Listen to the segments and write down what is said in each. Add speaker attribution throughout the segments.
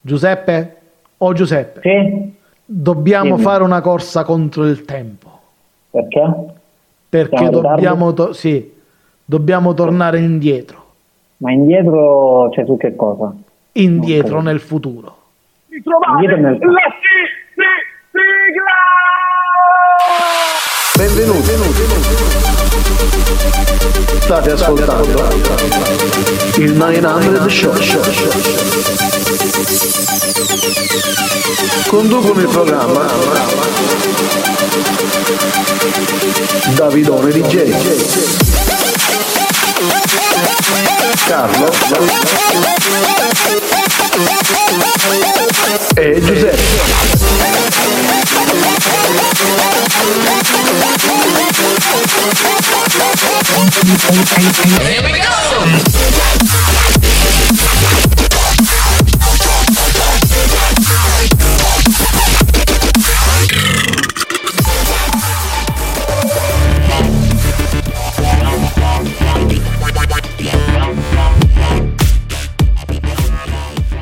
Speaker 1: Giuseppe? O Giuseppe?
Speaker 2: Sì?
Speaker 1: Dobbiamo
Speaker 2: Dimmi.
Speaker 1: fare una corsa contro il tempo.
Speaker 2: Perché?
Speaker 1: Perché dobbiamo, to- sì, dobbiamo tornare indietro.
Speaker 2: Ma indietro c'è su che cosa?
Speaker 1: Indietro nel futuro.
Speaker 3: Ritrovate
Speaker 2: nel-
Speaker 3: la si- si- sigla!
Speaker 4: Benvenuti. State ascoltando il 900 Show. Conducono il programma Davidone DJ. Carlo e Giuseppe.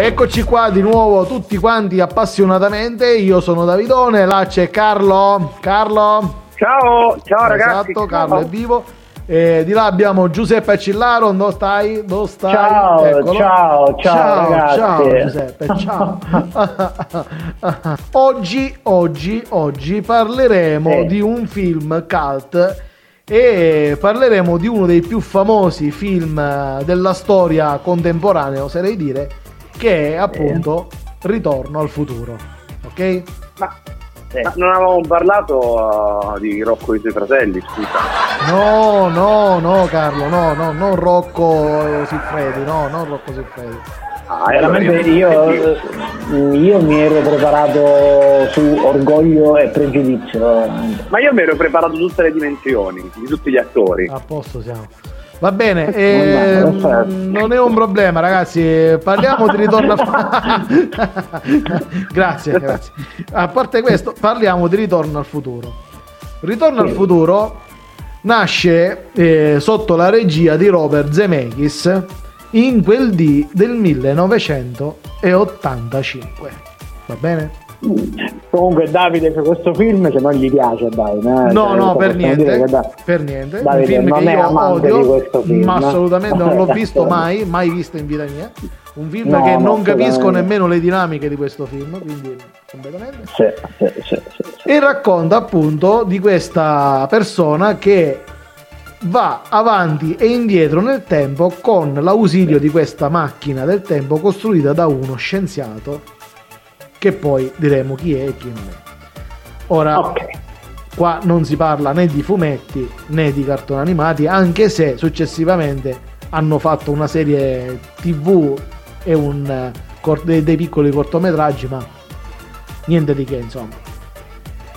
Speaker 1: Eccoci qua di nuovo tutti quanti appassionatamente. Io sono Davidone, là c'è Carlo. Carlo.
Speaker 3: Ciao, ciao ragazzi.
Speaker 1: Esatto, Carlo è vivo. E di là abbiamo Giuseppe Cillaro, dove stai? Dove stai?
Speaker 2: Ciao,
Speaker 1: Eccolo.
Speaker 2: ciao, ciao, ragazzi.
Speaker 1: ciao Giuseppe, ciao. oggi, oggi, oggi parleremo
Speaker 2: Sì.
Speaker 1: di un film cult e parleremo di uno dei più famosi film della storia contemporanea, oserei dire, che è appunto Ritorno al futuro. Ok?
Speaker 3: Ma,
Speaker 2: Sì.
Speaker 3: ma non avevamo parlato uh, di Rocco e i suoi fratelli, scusa.
Speaker 1: No, no, no, Carlo, no, no, non Rocco Siffredi, no, non Rocco Siffredi.
Speaker 3: Ah, allora
Speaker 2: Veramente
Speaker 3: io-
Speaker 2: io, io mi ero preparato su orgoglio e pregiudizio.
Speaker 3: Ma io mi ero preparato tutte le dimensioni di tutti gli attori.
Speaker 1: A posto siamo. Va bene, eh, non è un problema ragazzi, parliamo di ritorno al Grazie, grazie. A parte questo, parliamo di ritorno al futuro. Ritorno al futuro nasce eh, sotto la regia di Robert Zemeckis in quel di del 1985. Va bene?
Speaker 2: Comunque Davide c'è questo film che non gli piace Davide. eh?
Speaker 1: No,
Speaker 2: Cioè,
Speaker 1: no, per niente,
Speaker 2: da-
Speaker 1: per niente.
Speaker 2: Davide
Speaker 1: un film
Speaker 2: non
Speaker 1: che io odio,
Speaker 2: film,
Speaker 1: ma assolutamente non l'ho visto mai, mai visto in vita mia. Un film
Speaker 2: No,
Speaker 1: che
Speaker 2: no,
Speaker 1: non capisco nemmeno le dinamiche di questo film, quindi completamente.
Speaker 2: Sì, sì, sì.
Speaker 1: E racconta appunto di questa persona che va avanti e indietro nel tempo con l'ausilio di questa macchina del tempo costruita da uno scienziato che poi diremo chi è e chi non è. Ora,
Speaker 2: Ok.
Speaker 1: Qua non si parla né di fumetti né di cartoni animati, anche se successivamente hanno fatto una serie TV e un, eh, dei, dei piccoli cortometraggi, ma niente di che, insomma.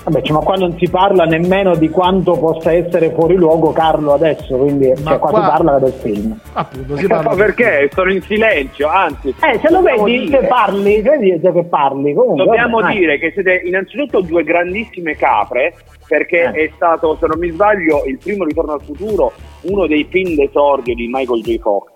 Speaker 2: Vabbè, cioè, ma qua non si parla nemmeno di quanto possa essere fuori luogo Carlo adesso, quindi
Speaker 1: Ma
Speaker 2: cioè, qua,
Speaker 1: qua-
Speaker 2: si parla del film.
Speaker 1: Appunto, si parla
Speaker 3: Ma perché? Sono in silenzio, anzi.
Speaker 2: Eh, se lo vedi
Speaker 3: dire-
Speaker 2: che parli, vedi che parli. Comunque,
Speaker 3: Dobbiamo
Speaker 2: vabbè,
Speaker 3: dire che siete innanzitutto due grandissime capre, perché
Speaker 2: Eh.
Speaker 3: è stato, se non mi sbaglio, il primo Ritorno al futuro, uno dei film d'esordio di Michael J. Fox,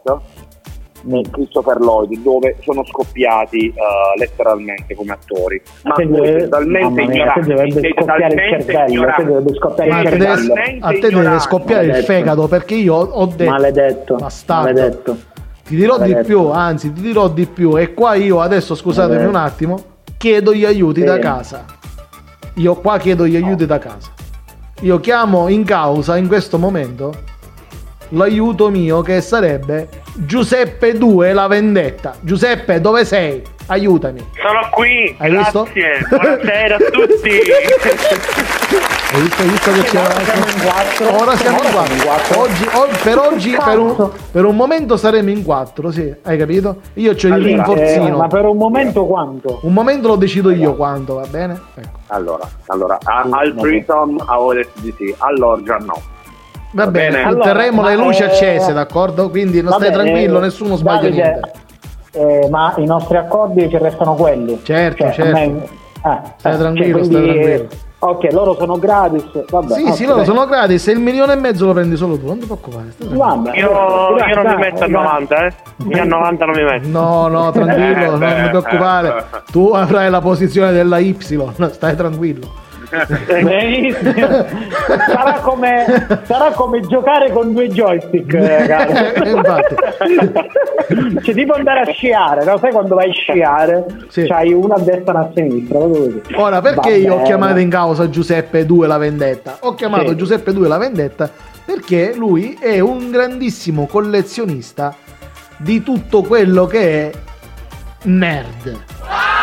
Speaker 3: Christopher Lloyd, dove sono scoppiati eh, letteralmente come attori. Ma
Speaker 2: te deve-
Speaker 3: talmente ignoranti,
Speaker 2: dovrebbe
Speaker 3: siete
Speaker 2: scoppiare il cervello, a te dovrebbe scoppiare
Speaker 1: Ma
Speaker 2: il
Speaker 1: deve,
Speaker 2: cervello.
Speaker 1: a te deve scoppiare il fegato perché io ho detto
Speaker 2: Maledetto,
Speaker 1: bastardo.
Speaker 2: maledetto.
Speaker 1: Ti dirò di
Speaker 2: Maledetto.
Speaker 1: più, anzi ti dirò di più e qua io adesso scusatemi
Speaker 2: Maledetto.
Speaker 1: un attimo, chiedo gli aiuti
Speaker 2: Sì.
Speaker 1: da casa. Io qua chiedo gli aiuti da casa. Io chiamo in causa in questo momento l'aiuto mio che sarebbe Giuseppe 2 la vendetta. Giuseppe, dove sei? Aiutami.
Speaker 5: Sono qui,
Speaker 1: Hai
Speaker 5: grazie.
Speaker 1: visto?
Speaker 5: Buonasera a tutti.
Speaker 1: Hai visto, hai visto che c'era
Speaker 2: Ora siamo in quattro.
Speaker 1: Ora siamo in quattro. Oggi, o- per oggi, per un,
Speaker 2: Cazzo.
Speaker 1: per un momento saremo in quattro, sì, hai capito? Io c'ho il
Speaker 3: Allora,
Speaker 1: rinforzino.
Speaker 2: Eh, ma per un momento quanto?
Speaker 1: Un momento lo decido io quanto, va bene? Ecco.
Speaker 3: Allora, allora a- al detto di sì, all'Orgia no.
Speaker 1: Va
Speaker 3: Va
Speaker 1: bene,
Speaker 3: bene.
Speaker 2: Allora,
Speaker 1: terremo le luci
Speaker 2: eh,
Speaker 1: accese, d'accordo? Quindi non stai
Speaker 2: Vabbè,
Speaker 1: tranquillo,
Speaker 2: eh,
Speaker 1: nessuno sbaglia
Speaker 2: Davide,
Speaker 1: niente.
Speaker 2: eh, ma i nostri accordi ci restano quelli.
Speaker 1: Certo,
Speaker 2: Cioè,
Speaker 1: certo.
Speaker 2: me- eh,
Speaker 1: Stai
Speaker 2: eh,
Speaker 1: tranquillo,
Speaker 2: cioè,
Speaker 1: stai
Speaker 2: quindi,
Speaker 1: tranquillo.
Speaker 2: Ok, loro sono gratis. Vabbè,
Speaker 1: Sì,
Speaker 2: ok,
Speaker 1: sì, loro
Speaker 2: dai.
Speaker 1: sono gratis e il milione e mezzo lo prendi solo tu, non ti preoccupare. stai.
Speaker 2: Vabbè,
Speaker 5: Io, io non
Speaker 2: dai,
Speaker 5: mi metto a
Speaker 2: dai.
Speaker 5: 90, eh. Io a 90 non mi metto.
Speaker 1: No, no, tranquillo,
Speaker 3: Eh,
Speaker 1: non
Speaker 3: beh,
Speaker 1: ti preoccupare.
Speaker 3: eh.
Speaker 1: Tu avrai la posizione della Y, stai tranquillo.
Speaker 2: Benissimo. sarà, come, sarà come giocare con due joystick, eh.
Speaker 1: Infatti.
Speaker 2: Cioè, tipo andare a sciare, no? Sai quando vai a sciare?
Speaker 1: Sì.
Speaker 2: C'hai una a destra e una a sinistra.
Speaker 1: Ora, perché
Speaker 2: Va
Speaker 1: io ho
Speaker 2: bene.
Speaker 1: chiamato in causa Giuseppe 2 la vendetta? Ho chiamato
Speaker 2: Sì.
Speaker 1: Giuseppe 2 la vendetta perché lui è un grandissimo collezionista di tutto quello che è nerd.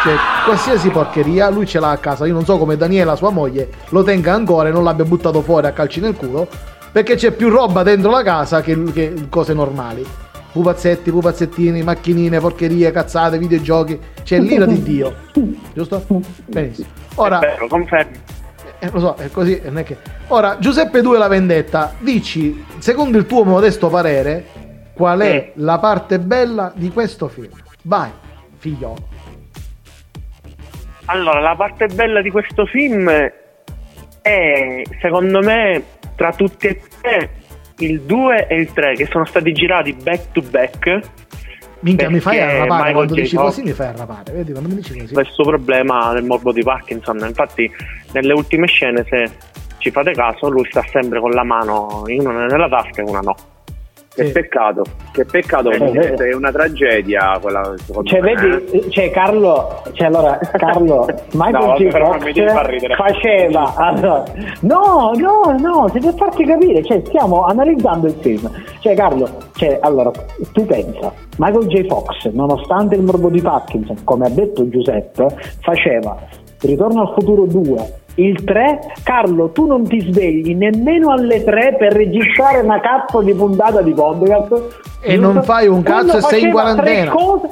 Speaker 1: Cioè, qualsiasi porcheria, lui ce l'ha a casa. Io non so come Daniela, sua moglie, lo tenga ancora e non l'abbia buttato fuori a calci nel culo. Perché c'è più roba dentro la casa che, che cose normali. Pupazzetti, pupazzettini, macchinine, porcherie, cazzate, videogiochi. C'è l'ira di Dio. Giusto? Benissimo. Ora,
Speaker 5: vero, confermo.
Speaker 1: eh, lo so, è così. Non è che... Ora, Giuseppe 2 la vendetta, dici, secondo il tuo modesto parere, qual è la parte bella di questo film? Vai, figliolo.
Speaker 5: Allora, la parte bella di questo film è, secondo me, tra tutti e tre, il 2 e il 3 che sono stati girati back to back.
Speaker 1: Minchia, mi fai arrapare
Speaker 5: Michael
Speaker 1: quando
Speaker 5: J.
Speaker 1: dici
Speaker 5: Fox-
Speaker 1: così, mi fai arrapare. Vedi, quando mi dici così.
Speaker 5: questo problema del morbo di Parkinson. Infatti, nelle ultime scene, se ci fate caso, lui sta sempre con la mano in una nella tasca e una no.
Speaker 3: Che
Speaker 1: Sì.
Speaker 3: peccato, che peccato,
Speaker 2: Eh,
Speaker 3: è una tragedia quella
Speaker 2: Cioè,
Speaker 3: me.
Speaker 2: vedi, cioè Carlo, cioè allora, Carlo, Michael
Speaker 3: No, far
Speaker 2: Fox faceva, allora, no, no, no, se per farti capire, cioè, stiamo analizzando il film. Cioè, Carlo, cioè, allora, tu pensa, Michael J. Fox, nonostante il morbo di Parkinson, come ha detto Giuseppe, faceva Ritorno al futuro 2, il 3, Carlo, tu non ti svegli nemmeno alle 3 per registrare una cazzo di puntata di podcast.
Speaker 1: E non fai un cazzo e sei in
Speaker 2: faceva tre
Speaker 1: quarantena.
Speaker 2: cose-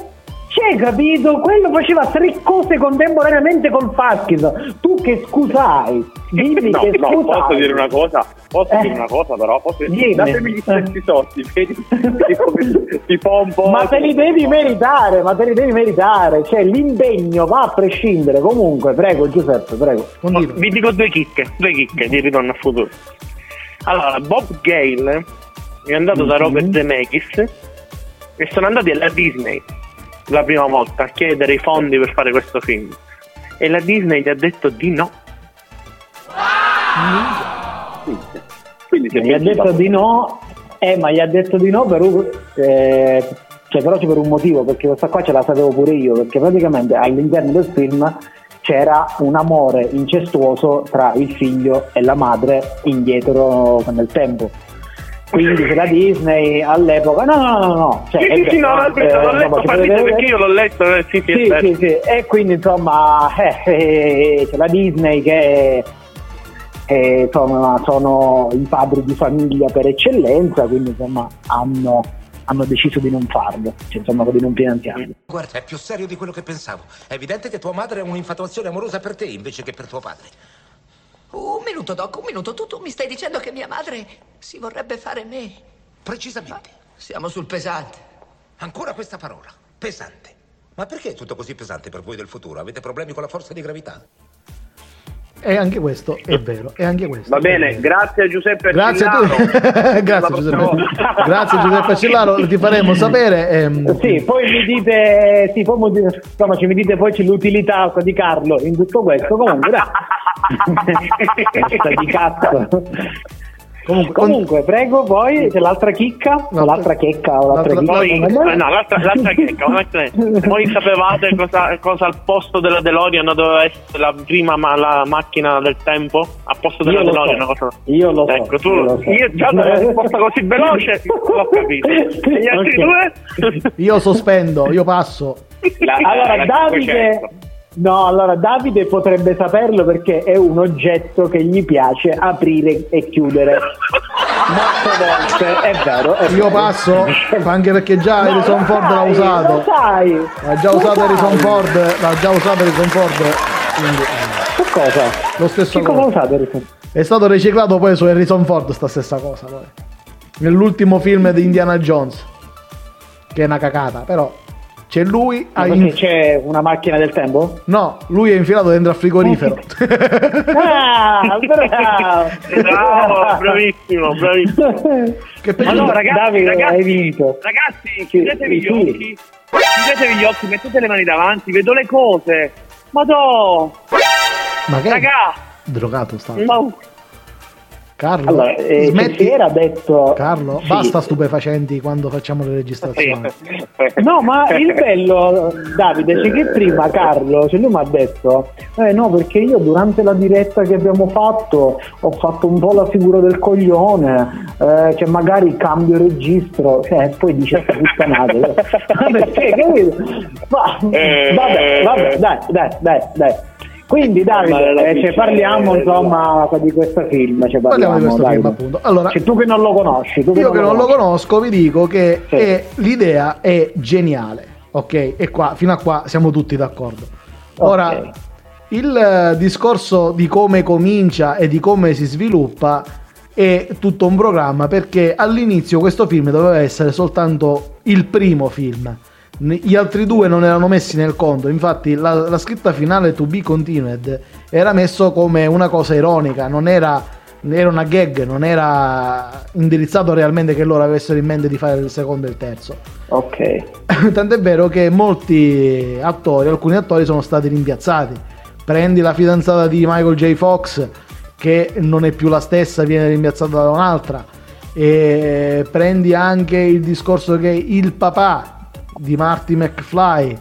Speaker 2: C'è capito? Quello faceva tre cose contemporaneamente col Parkinson. Tu che scusai? Dimmi
Speaker 3: no,
Speaker 2: che
Speaker 3: no,
Speaker 2: scusai.
Speaker 3: posso dire una cosa? Posso
Speaker 2: Eh.
Speaker 3: dire una cosa però? Posso
Speaker 2: Dimmi.
Speaker 3: Datemi gli stessi soldi, vedi? Ti fa un po'...
Speaker 2: Ma te li devi meritare, ma te li devi meritare. Cioè, l'impegno va a prescindere. Comunque, prego, Giuseppe, prego.
Speaker 1: Continua.
Speaker 5: Vi dico due chicche, due chicche di Ritorno al futuro. Allora, Bob Gale è andato da
Speaker 2: Mhm.
Speaker 5: Robert Zemeckis e sono andati alla Disney la prima volta a chiedere i fondi per fare questo film. E la Disney gli ha detto di no.
Speaker 3: Quindi si è
Speaker 2: Gli ha detto di no, eh, ma gli ha detto di no per un, eh, cioè, però c'è per un motivo, perché questa qua ce la sapevo pure io, perché praticamente all'interno del film c'era un amore incestuoso tra il figlio e la madre indietro nel tempo. Quindi se la Disney all'epoca no no no no cioè,
Speaker 5: Sì, sì, sì, no, l'ho letto,
Speaker 2: eh,
Speaker 5: l'ho letto,
Speaker 2: vedere.
Speaker 5: perché io l'ho letto, eh, sì, sì,
Speaker 2: sì, sì. E quindi insomma eh, eh, c'è la Disney che eh, insomma, sono i padri di famiglia per eccellenza, quindi insomma hanno, hanno deciso di non farlo, cioè, insomma di non finanziarlo.
Speaker 6: Guarda, è più serio di quello che pensavo. È evidente che tua madre ha un'infatuazione amorosa per te invece che per tuo padre.
Speaker 7: Un minuto, Doc, un minuto. Tu, tu mi stai dicendo che mia madre si vorrebbe fare me.
Speaker 6: Precisamente.
Speaker 7: Siamo sul pesante.
Speaker 6: Ancora questa parola. Pesante. Ma perché è tutto così pesante per voi del futuro? Avete problemi con la forza di gravità?
Speaker 1: E anche questo è vero, e anche questo.
Speaker 3: Va
Speaker 1: è
Speaker 3: bene, grazie a Giuseppe
Speaker 1: Grazie a tu.
Speaker 3: Accillaro.
Speaker 1: Grazie Giuseppe. Grazie Giuseppe Accillaro, ti faremo sapere. ehm,
Speaker 2: Sì, poi mi dite, sì, poi mi dite- insomma, ci mi dite poi c'è l'utilità di Carlo in tutto questo. Comunque, dai. Cazzo di cazzo.
Speaker 1: Comunque, con-
Speaker 2: Comunque, prego, poi c'è l'altra chicca, o l'altra checca, o l'altra
Speaker 1: L'altra-
Speaker 2: chicca.
Speaker 5: Voi, no, l'altra, l'altra checca, voi sapevate cosa, cosa al posto della DeLorean doveva essere la prima ma- la macchina del tempo? A posto della
Speaker 2: Io lo
Speaker 5: DeLorean,
Speaker 2: so.
Speaker 5: cosa?
Speaker 2: Io lo so,
Speaker 5: Ecco, tu,
Speaker 2: io lo so.
Speaker 5: io già da una risposta così veloce l'ho capito. E gli altri
Speaker 2: Ok.
Speaker 5: due?
Speaker 1: io sospendo, io passo.
Speaker 3: La-
Speaker 2: Allora,
Speaker 3: la
Speaker 2: Davide,
Speaker 3: 500.
Speaker 2: No, allora Davide potrebbe saperlo perché è un oggetto che gli piace aprire e chiudere. Molte volte, è vero. È
Speaker 1: Io
Speaker 2: vero.
Speaker 1: passo, anche perché già
Speaker 2: No,
Speaker 1: Harrison Ford l'ha usato.
Speaker 2: Lo sai.
Speaker 1: L'ha già usato. Harrison Ford, l'ha già usato Harrison Ford. Quindi,
Speaker 2: Che cosa?
Speaker 1: lo stesso
Speaker 2: Che cosa ha usato Harrison?
Speaker 1: È stato riciclato poi su Harrison Ford sta stessa cosa poi. Nell'ultimo film di Indiana Jones. Che è una cacata, però C'è lui,
Speaker 2: Ma
Speaker 1: ha
Speaker 2: perché
Speaker 1: in-
Speaker 2: c'è una macchina del tempo?
Speaker 1: no, lui è infilato dentro al frigorifero.
Speaker 2: Ah, bravo!
Speaker 5: Bravo, bravissimo, bravissimo.
Speaker 1: che
Speaker 5: Ma no, ragazzi,
Speaker 2: Davide,
Speaker 5: ragazzi,
Speaker 2: hai vinto.
Speaker 5: Ragazzi, chiudetevi
Speaker 2: sì,
Speaker 5: gli
Speaker 2: sì.
Speaker 5: occhi. Chiudetevi gli occhi, mettete le mani davanti, vedo le cose. Madò,
Speaker 1: Ma che
Speaker 5: raga,
Speaker 1: drogato sta?
Speaker 5: ma...
Speaker 1: Carlo,
Speaker 2: Allora, eh,
Speaker 1: smetti.
Speaker 2: si era detto...
Speaker 1: Carlo,
Speaker 2: Sì.
Speaker 1: basta stupefacenti quando facciamo le registrazioni.
Speaker 2: No, ma il bello, Davide, c'è che prima Carlo, cioè lui mi ha detto, eh no, perché io durante la diretta che abbiamo fatto ho fatto un po' la figura del coglione, eh, che magari cambio registro, cioè, e poi dice puttanate. Ma perché, capito? Ma,
Speaker 5: Eh,
Speaker 2: vabbè, vabbè, dai, dai, dai, dai. Quindi Davide, eh, cioè, parliamo insomma di questo film. Cioè,
Speaker 1: Parliamo di questo
Speaker 2: Davide.
Speaker 1: film, appunto. Allora,
Speaker 2: Cioè, tu che non lo conosci,
Speaker 1: io che non lo
Speaker 2: conosci.
Speaker 1: conosco vi dico che
Speaker 2: Sì.
Speaker 1: è- l'idea è geniale, ok? E qua, fino a qua siamo tutti d'accordo. Ora,
Speaker 2: Ok.
Speaker 1: il eh, discorso di come comincia e di come si sviluppa è tutto un programma perché all'inizio questo film doveva essere soltanto il primo film. Gli altri due non erano messi nel conto, infatti la, la scritta finale To Be Continued era messo come una cosa ironica, non era, era una gag, non era indirizzato realmente che loro avessero in mente di fare il secondo e il terzo.
Speaker 2: Ok.
Speaker 1: Tant'è vero che molti attori, alcuni attori sono stati rimpiazzati. Prendi la fidanzata di Michael J. Fox, che non è più la stessa, viene rimpiazzata da un'altra. E prendi anche il discorso che il papà di Marty McFly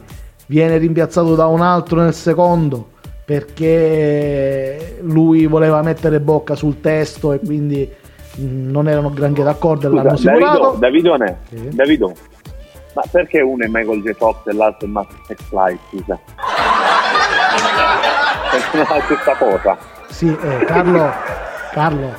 Speaker 1: viene rimpiazzato da un altro nel secondo perché lui voleva mettere bocca sul testo e quindi mh, non erano granché d'accordo e l'hanno simulato.
Speaker 3: Davido, Davidone,
Speaker 1: Sì.
Speaker 3: Davido, ma perché uno è Michael J. Fox e l'altro è Matt McFly, scusa? Perché non la stessa cosa.
Speaker 1: Sì, eh, Carlo, Carlo,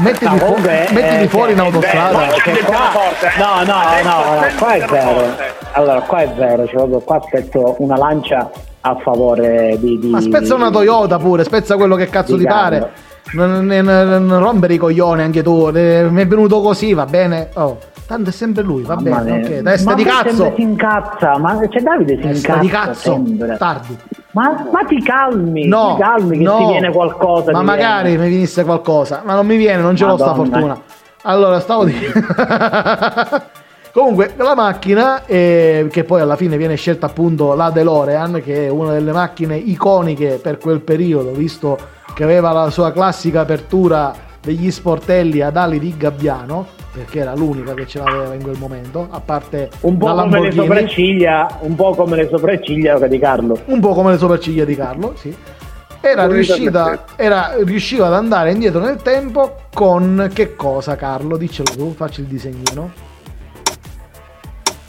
Speaker 1: mettiti,
Speaker 2: No,
Speaker 1: fu-
Speaker 2: comunque,
Speaker 1: mettiti
Speaker 2: eh,
Speaker 1: fuori in
Speaker 2: è
Speaker 1: autostrada.
Speaker 2: No, no, no, no, qua è vero. Allora, qua è vero, cioè, qua aspetto una lancia a favore di... di
Speaker 1: Ma spezza una Toyota pure, spezza quello che cazzo ti pare. Non, non- non- rompere i coglioni anche tu. eh, Mi è venuto così, va bene. Oh, tanto è sempre lui, va
Speaker 2: Mamma
Speaker 1: bene.
Speaker 2: mia.
Speaker 1: Ok, dai, sta
Speaker 2: Ma
Speaker 1: di cazzo.
Speaker 2: si incazza, ma c'è Davide si
Speaker 1: Testa
Speaker 2: incazza
Speaker 1: di cazzo.
Speaker 2: sempre.
Speaker 1: Tardi.
Speaker 2: Ma, ma ti calmi,
Speaker 1: No,
Speaker 2: ti calmi che
Speaker 1: no.
Speaker 2: ti viene qualcosa.
Speaker 1: Ma magari
Speaker 2: viene.
Speaker 1: mi venisse qualcosa, ma non mi viene, non ce l'ho sta fortuna. Allora, stavo dicendo. Comunque, la macchina, eh, che poi alla fine viene scelta appunto la DeLorean, che è una delle macchine iconiche per quel periodo, visto che aveva la sua classica apertura degli sportelli ad ali di gabbiano, perché era l'unica che ce l'aveva in quel momento, a parte
Speaker 2: Un po' come le sopracciglia, un po' come le sopracciglia di Carlo.
Speaker 1: un po' come le sopracciglia di Carlo, sì. Era riuscita, era, riusciva ad andare indietro nel tempo con che cosa, Carlo? Diccelo tu, facci il disegnino.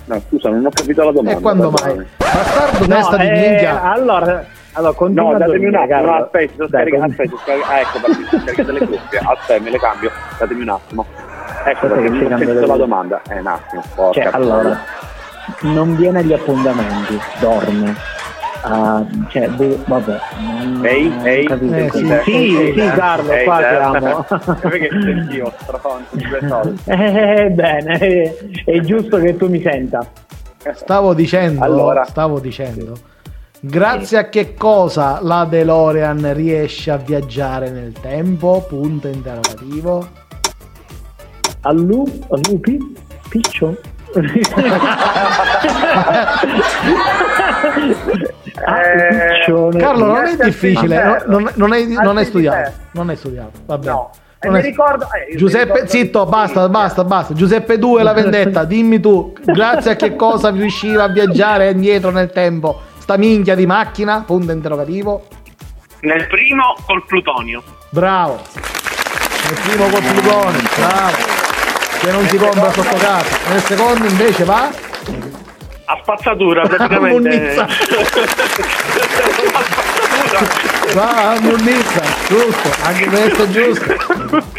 Speaker 3: No, scusa, non ho capito la domanda.
Speaker 1: e quando mai? Bastardo testa di
Speaker 2: eh,
Speaker 1: minchia.
Speaker 2: allora, allora continua
Speaker 3: No,
Speaker 2: a
Speaker 3: datemi un attimo, no, aspetta, aspetta, ah, ecco, scaricando le cuffie, aspetta, me le cambio, datemi un attimo. Ecco,
Speaker 2: Aspetta
Speaker 3: perché
Speaker 2: che
Speaker 3: non
Speaker 2: ci
Speaker 3: ho sentito la domanda. Eh, un attimo, porca
Speaker 2: Cioè, allora, non viene agli appuntamenti, dorme. Ah, cioè, boh, vabbè. non-
Speaker 3: Ehi,
Speaker 2: non
Speaker 3: ehi.
Speaker 1: Eh,
Speaker 2: sì,
Speaker 1: sì,
Speaker 2: sì, sì,
Speaker 3: eh,
Speaker 2: Carlo,
Speaker 3: ehi,
Speaker 2: qua
Speaker 3: eh.
Speaker 2: siamo.
Speaker 3: Perché sentivo, stronzo, due soldi.
Speaker 2: Eh, bene, è giusto che tu mi senta.
Speaker 1: Stavo dicendo,
Speaker 3: Allora.
Speaker 1: stavo dicendo, grazie a che cosa la DeLorean riesce a viaggiare nel tempo? Punto interrogativo.
Speaker 2: A, lu, a lupi? Piccio? Ah,
Speaker 3: Eh.
Speaker 1: Carlo, non è difficile, non, non- non hai, non
Speaker 3: Al
Speaker 1: hai studiato,
Speaker 3: ferro.
Speaker 1: non hai studiato, va bene.
Speaker 3: No. E
Speaker 1: Non
Speaker 3: mi ricordo... eh,
Speaker 1: Giuseppe,
Speaker 3: ricordo-
Speaker 1: zitto, basta,
Speaker 3: Sì,
Speaker 1: basta, basta. Giuseppe 2 la vendetta, dimmi tu, grazie a che cosa riusciva a viaggiare indietro nel tempo? Sta minchia di macchina? Punto interrogativo.
Speaker 5: Nel primo col plutonio.
Speaker 1: Bravo. Nel primo col plutone, bravo. Che non si compra sotto casa. Nel secondo invece va
Speaker 5: A spazzatura praticamente.
Speaker 1: Munnizza. va a Munnizza, giusto, anche questo è giusto.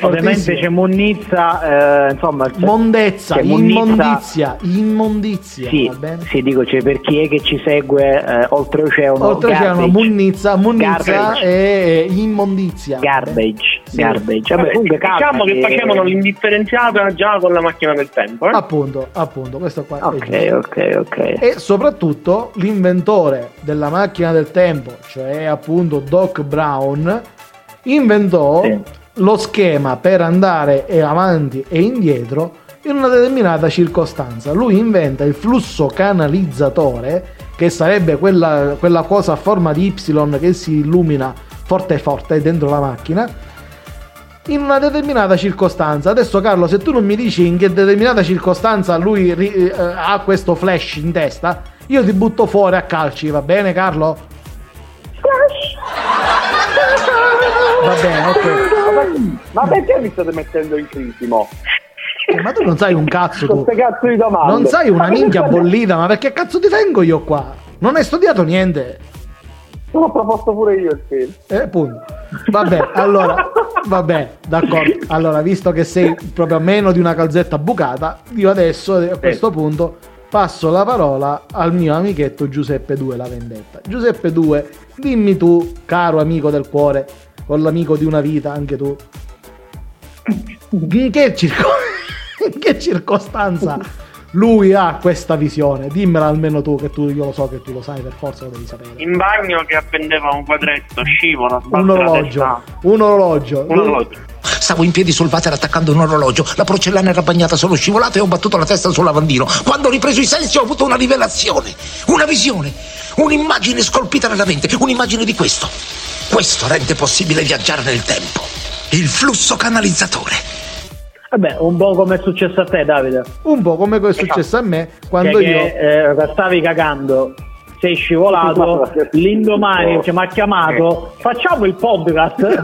Speaker 2: Ovviamente c'è Monnizza, eh, insomma...
Speaker 1: Mondezza,
Speaker 2: c'è Monnizza-
Speaker 1: immondizia, immondizia,
Speaker 2: Sì,
Speaker 1: va bene?
Speaker 2: sì, dico, cioè, per chi è che ci segue eh, oltreoceano,
Speaker 1: Oltreoceano, munnizza
Speaker 2: Garbage.
Speaker 1: e immondizia.
Speaker 2: Garbage,
Speaker 1: Sì.
Speaker 2: garbage. Vabbè,
Speaker 5: Vabbè, diciamo che
Speaker 2: che-
Speaker 5: facevano l'indifferenziata già con la macchina del tempo. Eh?
Speaker 1: Appunto, appunto, questo qua.
Speaker 2: Ok, ok, ok.
Speaker 1: E soprattutto l'inventore della macchina del tempo, cioè appunto Doc Brown, inventò
Speaker 2: Sì.
Speaker 1: Lo schema per andare e avanti e indietro in una determinata circostanza. Lui inventa il flusso canalizzatore, che sarebbe quella, quella cosa a forma di Y che si illumina forte forte dentro la macchina. In una determinata circostanza, adesso Carlo, se tu non mi dici in che determinata circostanza lui eh, ha questo flash in testa, io ti butto fuori a calci, va bene, Carlo? Va bene, ok.
Speaker 3: Ma perché mi state mettendo in crisi, mo?
Speaker 1: Eh, Ma tu non sai un cazzo tu.
Speaker 3: Cazzo di domande.
Speaker 1: Non sai una
Speaker 3: Ma
Speaker 1: minchia bollita, ma perché cazzo ti vengo io qua? Non hai studiato niente.
Speaker 3: L'ho proposto pure io il film.
Speaker 1: Eh, punto. Vabbè, allora, vabbè, d'accordo. Allora, visto che sei proprio a meno di una calzetta bucata, io adesso a questo punto passo la parola al mio amichetto Giuseppe 2 La Vendetta. Giuseppe 2, dimmi tu, caro amico del cuore, con l'amico di una vita, anche tu, in che, circo- in che circostanza lui ha questa visione? Dimmela almeno tu, che tu, io lo so che tu lo sai, per forza lo devi sapere.
Speaker 5: In bagno che appendeva un quadretto, scivola,
Speaker 1: Un orologio, un orologio.
Speaker 5: Un
Speaker 1: Lui-
Speaker 5: orologio.
Speaker 6: Stavo in piedi sul water attaccando un orologio, la porcellana era bagnata, sono scivolato e ho battuto la testa sul lavandino. Quando ho ripreso i sensi ho avuto una rivelazione, una visione, un'immagine scolpita nella mente, un'immagine di questo. Questo rende possibile viaggiare nel tempo. Il flusso canalizzatore.
Speaker 2: Vabbè, un po' come è successo a te, Davide.
Speaker 1: Un po' come è successo a me quando
Speaker 2: Cioè
Speaker 1: io...
Speaker 2: che, eh, stavi cagando, sei scivolato, l'indomani ci mi ha chiamato, facciamo il podcast.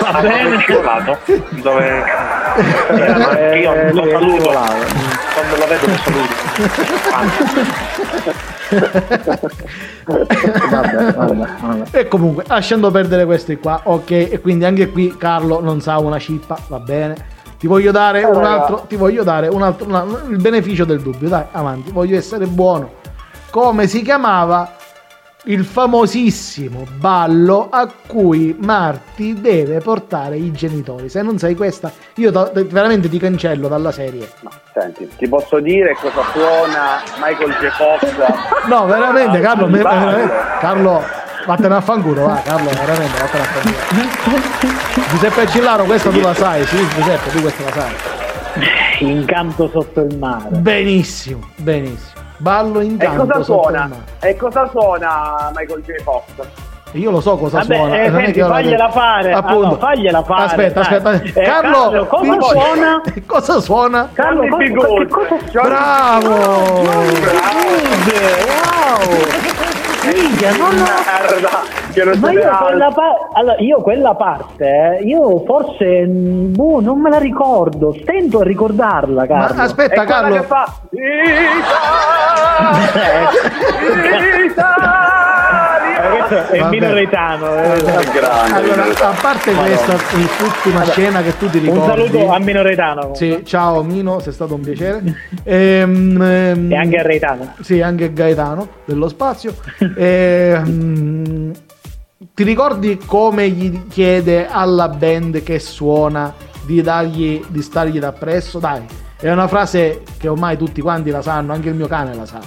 Speaker 5: Va
Speaker 2: bene.
Speaker 5: scivolato. Dove...
Speaker 2: Eh,
Speaker 5: io lo
Speaker 2: lui è
Speaker 5: saluto.
Speaker 2: scivolato.
Speaker 5: Quando lo vedo lo saluto.
Speaker 2: Vabbè, vabbè, vabbè.
Speaker 1: E comunque, lasciando perdere questi qua, ok, e quindi anche qui Carlo non sa una cippa, va bene. Ti voglio dare un altro, ti voglio dare un altro, una- il beneficio del dubbio, dai, avanti, voglio essere buono. Come si chiamava il famosissimo ballo a cui Marti deve portare i genitori? Se non sai questa, io to- veramente ti cancello dalla serie.
Speaker 3: No, senti, ti posso dire cosa suona Michael J. Fox?
Speaker 1: No, veramente, Carlo, me- veramente- Carlo, vattene a fanculo, va, Carlo, veramente, vattene a fanculo. Giuseppe Cillaro, questa tu la sai, sì, Giuseppe, tu questa la sai.
Speaker 2: Incanto sotto il mare.
Speaker 1: Benissimo, benissimo. Ballo
Speaker 3: E
Speaker 1: intanto
Speaker 3: cosa
Speaker 1: sotto il
Speaker 3: suona? E cosa suona Michael J. Fox?
Speaker 1: Io lo so cosa
Speaker 2: Vabbè,
Speaker 1: suona.
Speaker 2: eh,
Speaker 1: e è
Speaker 2: senti,
Speaker 1: che
Speaker 2: fagliela fare.
Speaker 1: Appunto.
Speaker 2: Ah, no, fagliela fare,
Speaker 1: Aspetta,
Speaker 2: dai.
Speaker 1: aspetta.
Speaker 2: Eh,
Speaker 1: Carlo,
Speaker 2: Carlo, cosa
Speaker 1: ti-
Speaker 2: suona?
Speaker 1: cosa suona?
Speaker 2: Carlo,
Speaker 3: Johnny
Speaker 2: cosa-
Speaker 3: B. Good.
Speaker 2: che cosa-
Speaker 3: Johnny-
Speaker 1: Bravo!
Speaker 2: Wow! Minchia, non ho-
Speaker 3: Merda, che non
Speaker 2: Ma io quella, pa- allora, io quella parte, eh, io forse mm, boh, non me la ricordo. Stento a ricordarla,
Speaker 1: Ma
Speaker 2: Carlo.
Speaker 3: È
Speaker 1: aspetta,
Speaker 3: quella
Speaker 1: Carlo.
Speaker 3: che fa
Speaker 2: Eh,
Speaker 3: Italia!
Speaker 2: Questo è
Speaker 1: Vabbè.
Speaker 2: minoretano. eh.
Speaker 3: Grande.
Speaker 1: Allora, a parte questa ultima scena che tu ti
Speaker 2: Un
Speaker 1: ricordi.
Speaker 2: saluto a minoretano
Speaker 1: Sì, ciao Mino, sei stato un piacere. Ehm, ehm,
Speaker 2: e anche a Reitano.
Speaker 1: Sì, anche Gaetano dello spazio. Ehm, ti ricordi come gli chiede alla band che suona di dargli di stargli d'appresso? Dai, è una frase che ormai tutti quanti la sanno, anche il mio cane la sa.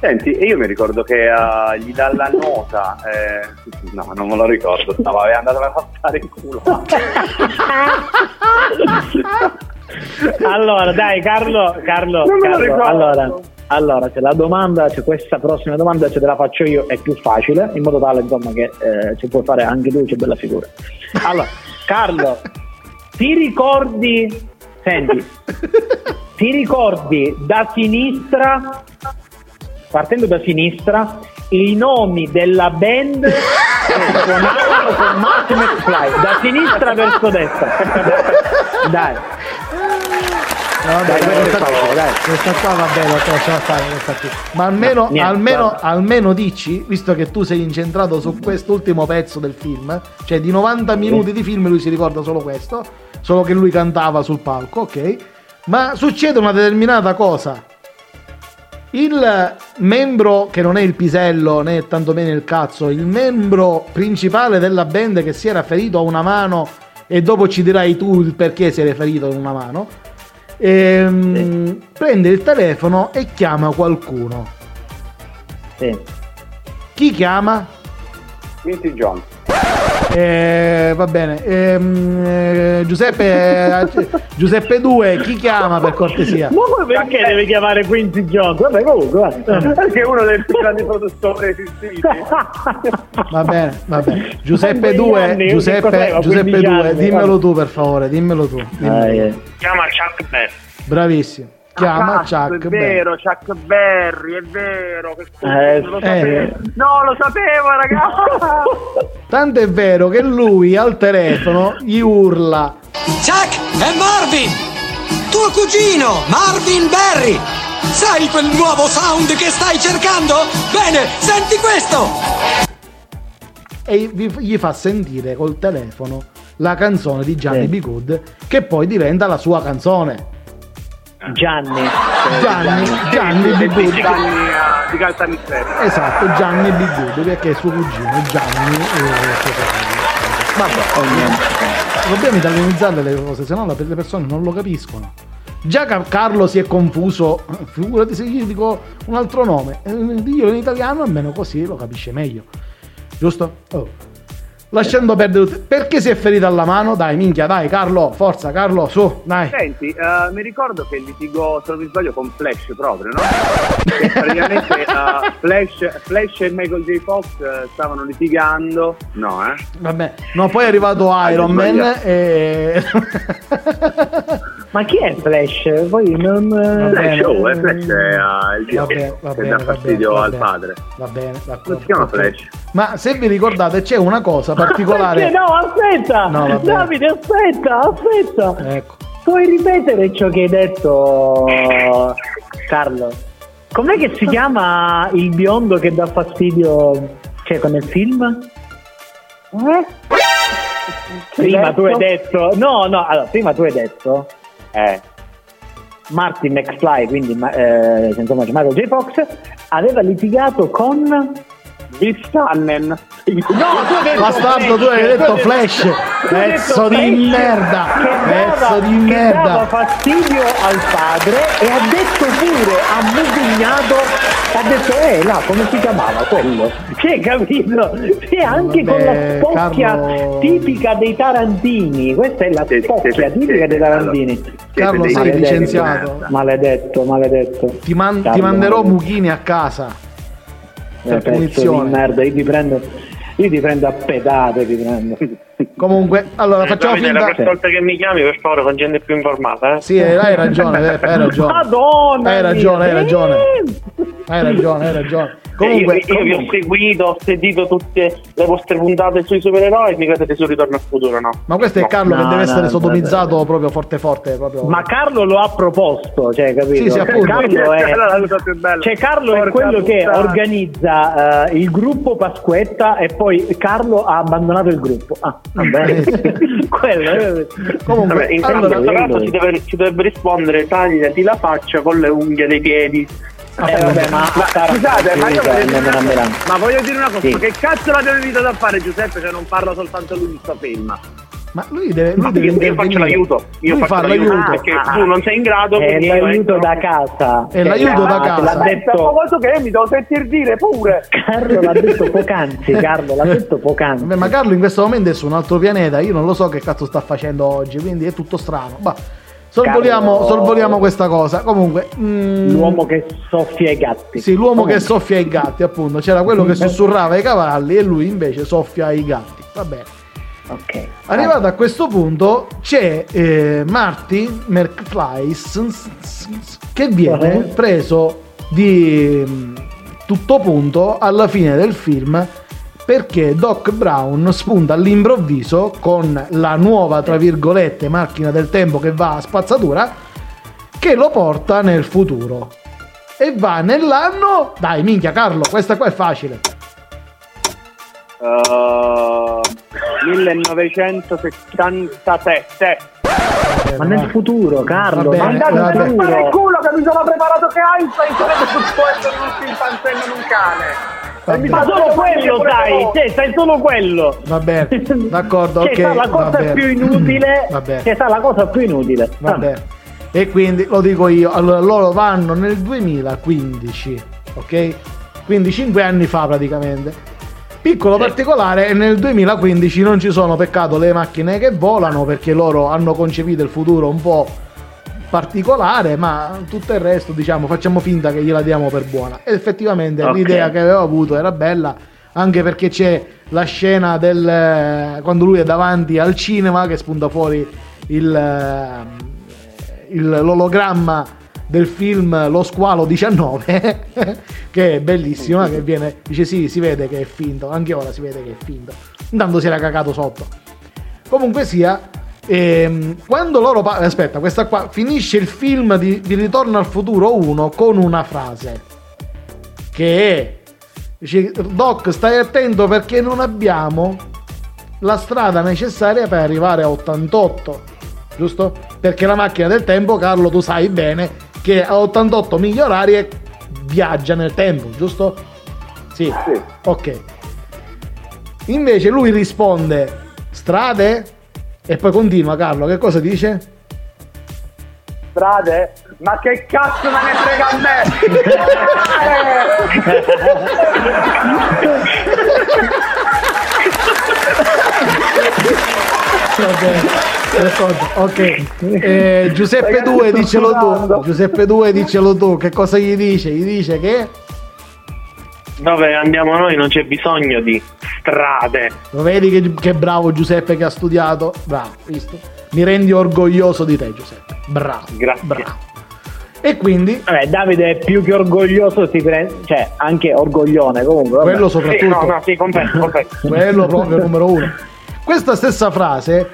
Speaker 3: Senti, io mi ricordo che eh, gli dà la nota. eh, no, non me lo ricordo. Stava è andato a passare in culo.
Speaker 2: Allora, dai, Carlo, Carlo, Carlo, allora, allora, c'è la domanda, c'è questa prossima domanda, ce te la faccio io, è più facile, in modo tale, insomma, che eh, ci puoi fare anche tu, c'è bella figura. Allora, Carlo, ti ricordi, senti, ti ricordi da sinistra, partendo da sinistra, i nomi della band che suonavano con Marty McFly, da sinistra verso destra. Dai.
Speaker 1: vabbè,
Speaker 2: Dai,
Speaker 1: dai,
Speaker 2: questa qua, dai.
Speaker 1: questa qua va bene. Ma almeno,
Speaker 2: No, niente,
Speaker 1: almeno, almeno dici, visto che tu sei incentrato su quest'ultimo pezzo del film, cioè di 90 minuti di film lui si ricorda solo questo, solo che lui cantava sul palco, ok? Ma succede una determinata cosa. Il membro che non è il pisello né tantomeno il cazzo, il membro principale della band che si era ferito a una mano e dopo ci dirai tu il perché si era ferito a una mano, ehm, prende il telefono e chiama qualcuno.
Speaker 2: Sì.
Speaker 1: Chi chiama?
Speaker 3: Quincy Jones.
Speaker 1: Eh, va bene. Ehm, eh, Giuseppe, eh, Giuseppe 2, chi chiama per cortesia?
Speaker 2: Ma perché deve chiamare Quincy Jones? Vabbè, comunque, guarda.
Speaker 3: Perché è uno dei più grandi produttori esistiti.
Speaker 1: Va bene, va bene. Giuseppe
Speaker 2: Quanti
Speaker 1: 2,
Speaker 2: anni?
Speaker 1: Giuseppe,
Speaker 2: Cos'era,
Speaker 1: Giuseppe
Speaker 2: 15
Speaker 1: 2,
Speaker 2: anni?
Speaker 1: dimmelo tu per favore, dimmelo tu. dimmelo
Speaker 2: Ah, eh.
Speaker 5: Chiama Chuck Berry.
Speaker 1: Bravissimo. Chiama
Speaker 3: Cazzo,
Speaker 1: Chuck
Speaker 3: È
Speaker 1: Berry.
Speaker 3: vero, Chuck Berry, è vero.
Speaker 2: Eh,
Speaker 3: lo
Speaker 1: eh.
Speaker 3: sapevo. No, lo sapevo, ragazzi.
Speaker 1: Tanto è vero che lui al telefono gli urla
Speaker 8: Chuck, è Marvin! Tuo cugino, Marvin Berry! Sai quel nuovo sound che stai cercando? Bene, senti questo!
Speaker 1: e gli fa sentire col telefono la canzone di Gianni. B. Good che poi diventa la sua canzone.
Speaker 2: Gianni.
Speaker 1: Gianni, Gianni. Good.
Speaker 3: Gianni eh, di Caltanissetta.
Speaker 1: Esatto, Gianni B. Good perché è suo cugino, Gianni e suo fratello. Vabbè, dobbiamo italianizzare le cose, se no le persone non lo capiscono. Già Ca- Carlo si è confuso, figurati se gli dico un altro nome. Eh, Io in italiano almeno così lo capisce meglio. Giusto? Oh. Lasciando perdere tutto. Perché si è ferito alla mano? Dai, minchia, dai, Carlo, forza, Carlo, su, dai.
Speaker 3: Senti, eh, mi ricordo che litigò, se non mi sbaglio, con Flash proprio, no? Che praticamente eh, Flash, Flash e Michael J. Fox eh, stavano litigando. No, eh?
Speaker 1: Vabbè, no, poi è arrivato Iron Man e...
Speaker 2: Ma chi è Flash? Poi non.
Speaker 1: Va
Speaker 3: Flash,
Speaker 1: bene.
Speaker 3: oh, eh, Flash è eh, il dio
Speaker 1: Vabbè,
Speaker 3: che,
Speaker 1: va
Speaker 3: che
Speaker 1: bene,
Speaker 3: dà fastidio
Speaker 1: bene,
Speaker 3: al
Speaker 1: bene.
Speaker 3: padre.
Speaker 1: Va bene, d'accordo.
Speaker 3: Come si chiama. Flash?
Speaker 1: Ma se vi ricordate c'è una cosa
Speaker 2: Perché
Speaker 1: particolare.
Speaker 2: no, aspetta!
Speaker 1: No.
Speaker 2: Davide, aspetta, aspetta!
Speaker 1: Ecco.
Speaker 2: Puoi ripetere ciò che hai detto, Carlo? Com'è che si chiama il biondo che dà fastidio cioè, con il film? Prima tu hai detto, no, no, allora, prima tu hai detto
Speaker 3: Eh.
Speaker 2: Martin McFly, quindi eh, insomma, Michael J. Fox, aveva litigato con.
Speaker 3: Bill Tannen.
Speaker 2: No, tu detto
Speaker 1: Bastardo, tu hai detto Flash. Pezzo di merda.
Speaker 2: che
Speaker 1: Pezzo di
Speaker 2: che
Speaker 1: merda.
Speaker 2: dava fastidio al padre e ha detto pure, ha musignato, ha detto, eh, là, come si chiamava quello? Cioè, capito? Cioè, anche con la spocchia
Speaker 1: Carlo-
Speaker 2: tipica dei tarantini. Questa è la spocchia tipica dei tarantini.
Speaker 1: Carlo, sei
Speaker 3: maledeti di
Speaker 1: licenziato.
Speaker 2: Maledetto, maledetto.
Speaker 1: Ti, man- ti manderò
Speaker 2: maledetto.
Speaker 1: Muchini a casa.
Speaker 2: Eh,
Speaker 1: per
Speaker 2: pezzo
Speaker 1: punizione.
Speaker 2: merda, io ti prendo, io ti prendo a pedate, ti prendo.
Speaker 1: Comunque, allora facciamo
Speaker 5: Davide, la
Speaker 1: finta.
Speaker 5: prossima volta che mi chiami, per favore, con gente più informata, eh.
Speaker 1: Sì, eh, hai ragione, eh, hai ragione.
Speaker 2: Madonna!
Speaker 1: Hai ragione, hai ragione. Hai ragione, hai ragione. Comunque,
Speaker 5: io, io vi ho seguito, ho sentito tutte le vostre puntate sui supereroi, mi credete su Ritorno al futuro, no?
Speaker 1: ma questo è
Speaker 5: No.
Speaker 1: Carlo che
Speaker 2: No,
Speaker 1: deve
Speaker 2: no,
Speaker 1: essere
Speaker 2: no,
Speaker 1: sodomizzato proprio forte forte. Proprio.
Speaker 2: Ma Carlo lo ha proposto, cioè, capito?
Speaker 1: Sì, sì, appunto.
Speaker 2: Carlo è, cioè, Carlo è quello che organizza eh, il gruppo Pasquetta e poi Carlo ha abbandonato il gruppo. Ah, vabbè. quello. eh.
Speaker 1: Comunque,
Speaker 5: Vabbè, in
Speaker 1: allora-
Speaker 5: questo caso ci, deve- ci dovrebbe rispondere tagliati la faccia con le unghie dei piedi.
Speaker 2: Eh, vabbè, ma,
Speaker 3: Ma scusate, ma io voglio dire una cosa, ma voglio dire una cosa,
Speaker 2: Sì.
Speaker 3: ma che cazzo l'abbiamo invitato a fare Giuseppe se non parla soltanto lui di sto film?
Speaker 1: Ma lui deve, lui
Speaker 5: Ma
Speaker 1: deve
Speaker 5: io, io faccio l'aiuto, io
Speaker 1: lui
Speaker 5: faccio
Speaker 1: fa
Speaker 5: l'aiuto,
Speaker 1: l'aiuto.
Speaker 5: perché
Speaker 2: Ah,
Speaker 5: tu non sei in grado,
Speaker 2: È
Speaker 5: quindi io
Speaker 2: l'aiuto da casa.
Speaker 1: È l'aiuto da
Speaker 2: Ah,
Speaker 1: casa.
Speaker 2: L'ha detto,
Speaker 3: cosa che mi devo sentir dire pure.
Speaker 2: Carlo l'ha detto poc'anzi, Carlo l'ha detto poc'anzi.
Speaker 1: Vabbè, ma Carlo in questo momento è su un altro pianeta, io non lo so che cazzo sta facendo oggi, quindi è tutto strano. Ma sorvoliamo, sorvoliamo questa cosa. Comunque, mm,
Speaker 2: L'uomo che soffia i gatti.
Speaker 1: Sì, l'uomo che
Speaker 2: Comunque.
Speaker 1: soffia i gatti, appunto. C'era quello che sussurrava i cavalli e lui invece soffia i gatti. Va bene.
Speaker 2: Ok.
Speaker 1: Arrivato a questo punto c'è eh, Marty McFly che viene
Speaker 2: Uh-huh.
Speaker 1: preso di mm, tutto punto alla fine del film perché Doc Brown spunta all'improvviso con la nuova, tra virgolette, macchina del tempo che va a spazzatura che lo porta nel futuro. E va nell'anno... Dai, minchia Carlo, questa qua è facile.
Speaker 3: Uh, 1977.
Speaker 2: Ma nel futuro, Carlo, ma andate futuro.
Speaker 3: Ma il culo che mi sono preparato che Einstein sarebbe supposto in un in un cane.
Speaker 1: Va
Speaker 3: mi
Speaker 1: bene.
Speaker 2: Ma
Speaker 3: fa
Speaker 2: solo quello
Speaker 3: loro.
Speaker 2: cioè, sai solo quello.
Speaker 1: Va bene, d'accordo,
Speaker 2: Che
Speaker 1: ok.
Speaker 2: sa la cosa
Speaker 1: bene.
Speaker 2: più inutile.
Speaker 1: Va bene.
Speaker 2: Che sa la cosa più inutile.
Speaker 1: Va bene. E quindi lo dico io, allora loro vanno nel 2015, ok? Quindi 5 anni fa praticamente. Piccolo particolare, nel 2015 non ci sono peccato le macchine che volano perché loro hanno concepito il futuro un po' particolare, ma tutto il resto diciamo facciamo finta che gliela diamo per buona. Ed effettivamente
Speaker 5: Ok.
Speaker 1: l'idea che avevo avuto era bella, anche perché c'è la scena del quando lui è davanti al cinema che spunta fuori il, eh, il- l'ologramma del film Lo squalo 19 che è bellissima che viene dice sì si vede che è finto anche ora si vede che è finto intanto si era cagato sotto comunque sia ehm, quando loro pa- aspetta questa qua finisce il film di, di Ritorno al futuro 1 con una frase che è dice, Doc stai attento perché non abbiamo la strada necessaria per arrivare a 88 giusto? perché la macchina del tempo Carlo tu sai bene che a 88 miglia orarie viaggia nel tempo giusto? sì,
Speaker 3: Sì.
Speaker 1: ok invece lui risponde strade e poi continua Carlo che cosa dice?
Speaker 3: Strade? Ma che cazzo me ne frega a
Speaker 1: d'accordo, ok. Eh, Giuseppe
Speaker 3: Ragazzi,
Speaker 1: 2
Speaker 3: sto
Speaker 1: dicelo tu. Giuseppe 2 dicelo tu. Che cosa gli dice? Gli dice che
Speaker 5: Dove andiamo noi non c'è bisogno di strade.
Speaker 1: lo vedi che, che bravo Giuseppe che ha studiato. Bravo, visto? Mi rendi orgoglioso di te, Giuseppe. Bravo.
Speaker 5: Grazie.
Speaker 1: Bravo. E quindi
Speaker 2: Vabbè, Davide è più che orgoglioso, si prende, cioè anche orgoglione comunque. vabbè.
Speaker 1: quello
Speaker 5: Sì,
Speaker 1: soprattutto.
Speaker 5: no, no, sì, confesso, confesso.
Speaker 1: quello proprio numero uno. Questa stessa frase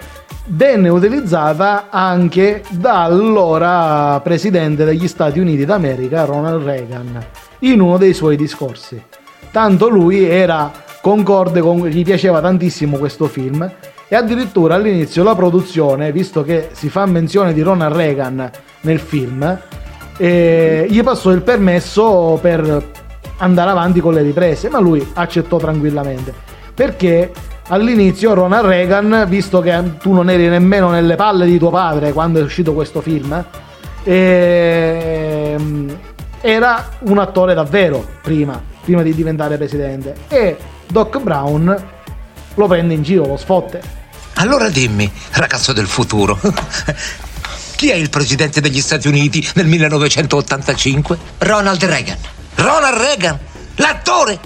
Speaker 1: venne utilizzata anche dall'allora presidente degli Stati Uniti d'America, Ronald Reagan, in uno dei suoi discorsi. Tanto lui era concorde con gli piaceva tantissimo questo film e addirittura all'inizio la produzione, visto che si fa menzione di Ronald Reagan nel film, eh, gli passò il permesso per andare avanti con le riprese, ma lui accettò tranquillamente. Perché all'inizio Ronald Reagan, visto che tu non eri nemmeno nelle palle di tuo padre quando è uscito questo film, ehm, era un attore davvero prima, prima di diventare presidente. E Doc Brown lo prende in giro, lo sfotte.
Speaker 6: Allora dimmi, ragazzo del futuro, chi è il presidente degli Stati Uniti nel 1985? Ronald Reagan. Ronald Reagan, l'attore.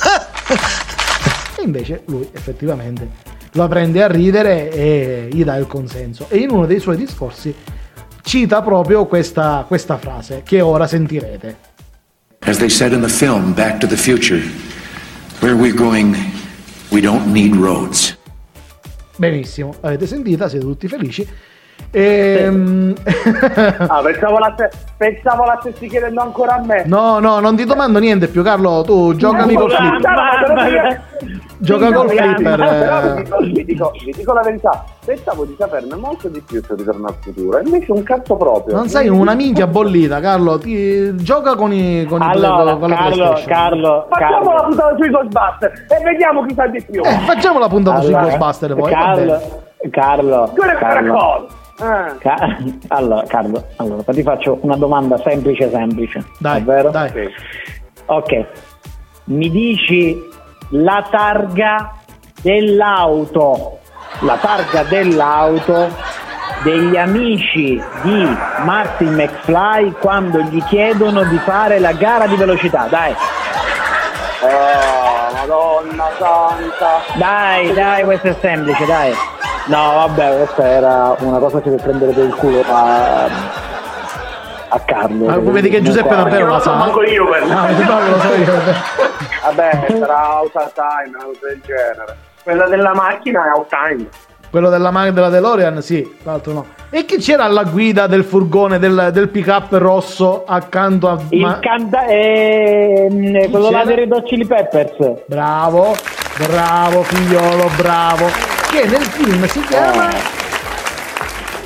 Speaker 1: E invece lui effettivamente la prende a ridere e gli dà il consenso. E in uno dei suoi discorsi cita proprio questa, questa frase che ora sentirete.
Speaker 9: As they said in the film Back to the Future, where we're going, we don't need roads.
Speaker 1: Benissimo, avete sentita, siete tutti felici. Ehm,
Speaker 3: Ah, pensavo la, pensavo la stessi chiedendo ancora a me.
Speaker 1: no, no, non ti domando niente più, Carlo. Tu giocami col flipper. Gioca col flipper.
Speaker 3: Però vi
Speaker 1: eh.
Speaker 3: dico, vi, dico, vi dico la verità, pensavo di saperne molto di più su Ritorno al futuro, invece un cazzo proprio.
Speaker 1: Non sei una minchia bollita, Carlo. Ti, gioca con i, con i
Speaker 2: Allora,
Speaker 1: con la
Speaker 2: Carlo. Carlo,
Speaker 3: Facciamo
Speaker 2: Carlo.
Speaker 3: la puntata sui Ghostbusters e vediamo chi sa di più.
Speaker 1: Eh, facciamo la puntata sui
Speaker 2: Allora,
Speaker 1: Ghostbuster poi.
Speaker 2: Carlo, Carlo, Carlo.
Speaker 3: Eh.
Speaker 2: Ca- allora, Carlo, allora, ti faccio una domanda semplice, semplice.
Speaker 1: Dai,
Speaker 2: Ovvero?
Speaker 1: dai.
Speaker 2: Ok, mi dici la targa dell'auto, la targa dell'auto degli amici di Martin McFly quando gli chiedono di fare la gara di velocità, dai,
Speaker 3: Oh, madonna santa.
Speaker 2: dai, dai, questo è semplice, dai. No, vabbè, questa era una cosa che per prendere per il culo a, a Carlo.
Speaker 1: Ah, vedi che Giuseppe davvero
Speaker 3: lo
Speaker 1: sa.
Speaker 3: manco io per
Speaker 1: no, lo so io.
Speaker 3: Vabbè, sarà out of time, una cosa del genere.
Speaker 5: Quella della macchina è out time.
Speaker 1: Quello della macchina della DeLorean, sì, l'altro no. E chi c'era alla guida del furgone del, del pick-up rosso accanto a...
Speaker 2: Il
Speaker 1: ma-
Speaker 2: canta- ehm, quello là dei Red Chili Peppers.
Speaker 1: Bravo, bravo figliolo, bravo. Che nel film si chiama...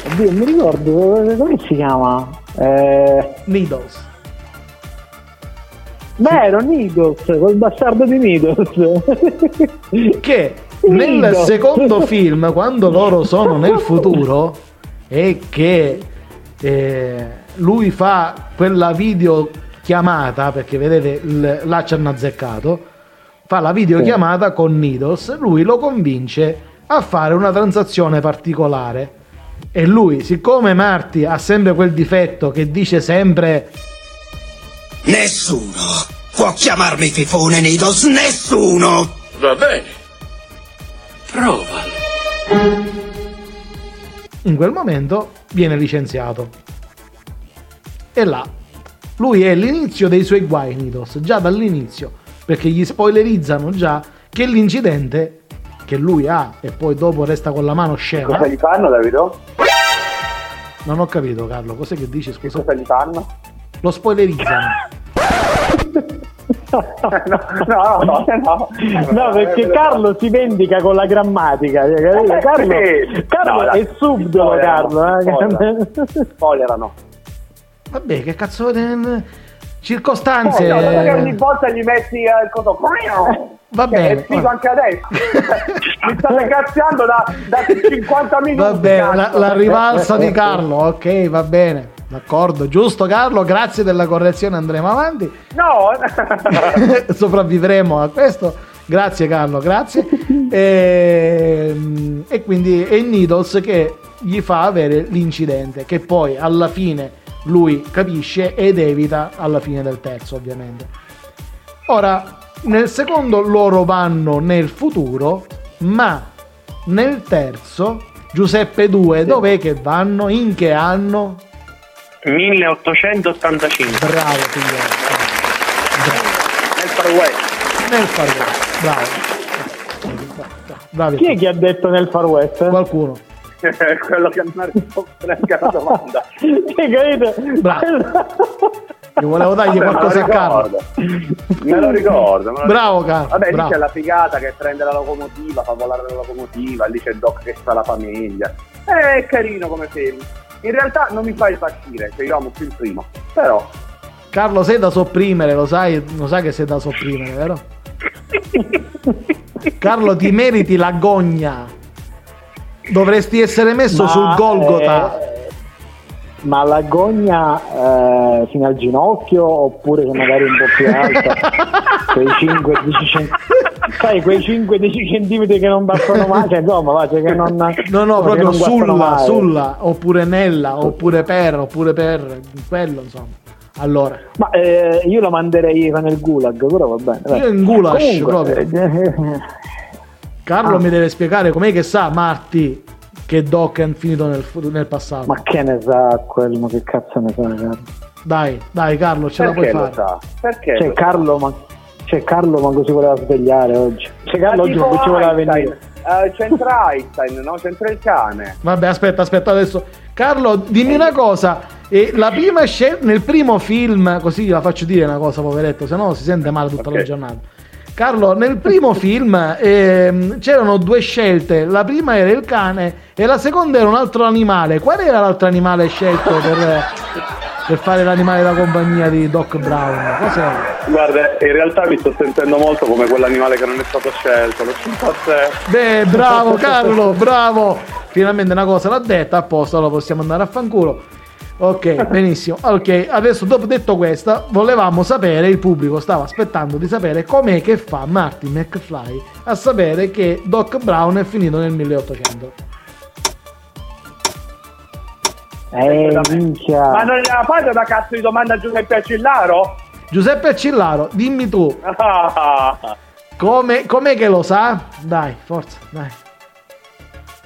Speaker 2: Oddio, mi ricordo come si chiama? Eh,
Speaker 1: Needles.
Speaker 2: vero, Nidos, quel bastardo di Nidos.
Speaker 1: Che nel
Speaker 2: Needles.
Speaker 1: secondo film, quando loro sono nel futuro e che eh, lui fa quella videochiamata, perché vedete là ci hanno azzeccato, fa la videochiamata con Needles, lui lo convince a fare una transazione particolare. E lui, siccome Marty ha sempre quel difetto che dice sempre
Speaker 8: Nessuno può chiamarmi fifone Nidos, nessuno!
Speaker 9: Va bene. Prova.
Speaker 1: in quel momento viene licenziato. E là, lui è l'inizio dei suoi guai, Nidos, già dall'inizio, perché gli spoilerizzano già che l'incidente che lui ha e poi dopo resta con la mano scema.
Speaker 3: Cosa gli fanno, Davido?
Speaker 1: Non ho capito, Carlo, cos'è che dici? Scusa.
Speaker 3: Cosa gli fanno?
Speaker 1: Lo spoilerizzano.
Speaker 3: no, no, no, no.
Speaker 2: No, perché Carlo si vendica con la grammatica, cioè?
Speaker 3: Eh,
Speaker 2: Carlo. Carlo è subdolo,
Speaker 3: Spoilerano,
Speaker 2: Carlo. eh.
Speaker 3: Spoilerano.
Speaker 1: Vabbè, che cazzo di circostanze.
Speaker 3: Ogni volta gli metti eh, il coso.
Speaker 1: Va
Speaker 3: Che
Speaker 1: bene.
Speaker 3: È figo anche adesso. Mi state cazziando da, da 50 minuti.
Speaker 1: Va bene, la, la rivalsa di Carlo, ok, va bene. D'accordo, giusto Carlo, grazie della correzione, andremo avanti.
Speaker 3: No,
Speaker 1: sopravvivremo a questo. Grazie Carlo, grazie. E, e quindi è Needles che gli fa avere l'incidente, che poi alla fine lui capisce ed evita alla fine del terzo, ovviamente. Ora, nel secondo loro vanno nel futuro, ma nel terzo Giuseppe 2 dov'è che vanno? In che anno?
Speaker 5: 1885.
Speaker 1: Bravo figliolo.
Speaker 3: nel Far West.
Speaker 1: Nel Far West, bravo. Bravi.
Speaker 2: Chi è che ha detto nel Far West?
Speaker 1: Qualcuno.
Speaker 3: Quello che ha risposto neanche alla domanda.
Speaker 2: Cioè, capito?
Speaker 1: Bravo. Io volevo dargli
Speaker 3: Vabbè,
Speaker 1: qualcosa a Carlo.
Speaker 3: ricordo. Me lo ricordo. me lo
Speaker 1: Bravo. Carlo.
Speaker 3: Vabbè, lì
Speaker 1: bravo.
Speaker 3: c'è la figata che prende la locomotiva, fa volare la locomotiva, lì c'è Doc che sta la famiglia. È carino come film. In realtà non mi fa impazzire, cioè io amo più il primo. Però,
Speaker 1: Carlo sei da sopprimere, lo sai, lo sai che sei da sopprimere, vero? Carlo ti meriti la gogna. Dovresti essere messo
Speaker 2: Ma,
Speaker 1: sul Golgota.
Speaker 2: eh, ma la gogna eh, fino al ginocchio oppure che magari un po' più alta? quei 5-10 centimetri. Sai, quei 5-10 centimetri che non bastano mai, cioè insomma, cioè che non,
Speaker 1: No, no,
Speaker 2: che
Speaker 1: proprio sulla, sulla, oppure nella, oppure per, oppure per, quello insomma. Allora,
Speaker 2: Ma eh, io lo manderei nel gulag, però va bene. dai.
Speaker 1: io in
Speaker 2: Comunque,
Speaker 1: proprio.
Speaker 2: eh,
Speaker 1: Carlo
Speaker 2: ah.
Speaker 1: mi deve spiegare com'è che sa Marti che Doc è finito nel, nel passato.
Speaker 2: ma che ne sa quello, che cazzo ne sa, Carlo?
Speaker 1: Dai, dai Carlo, ce la puoi
Speaker 3: perché lo
Speaker 1: fare.
Speaker 3: sa? Perché?
Speaker 2: Cioè
Speaker 3: lo sa?
Speaker 2: Carlo, ma, cioè, Carlo manco si voleva svegliare oggi. Cioè Carlo oggi non ci voleva venire.
Speaker 3: eh, c'entra Einstein, no? C'entra il cane.
Speaker 1: Vabbè, aspetta, aspetta adesso. Carlo, dimmi una cosa. eh, la prima scena, nel primo film, così la faccio dire una cosa, poveretto, se no si sente male tutta la
Speaker 3: Ok.
Speaker 1: giornata. Carlo, nel primo film ehm, c'erano due scelte. La prima era il cane e la seconda era un altro animale. Qual era l'altro animale scelto per, per fare l'animale da compagnia di Doc Brown? Cos'era?
Speaker 3: Guarda, in realtà mi sto sentendo molto come quell'animale che non è stato scelto, lo chimpazzé.
Speaker 1: Beh, bravo Carlo, bravo. Finalmente una cosa l'ha detta, a posto, allora possiamo andare a fanculo. Ok, benissimo. Ok, adesso dopo detto questo, volevamo sapere, il pubblico stava aspettando di sapere com'è che fa Martin McFly a sapere che Doc Brown è finito nel 1800.
Speaker 2: Eh, minchia.
Speaker 3: Ma non gliela fate una cazzo di domanda a Giuseppe Accillaro?
Speaker 1: Giuseppe Accillaro, dimmi tu, come, com'è che lo sa? Dai, forza, dai.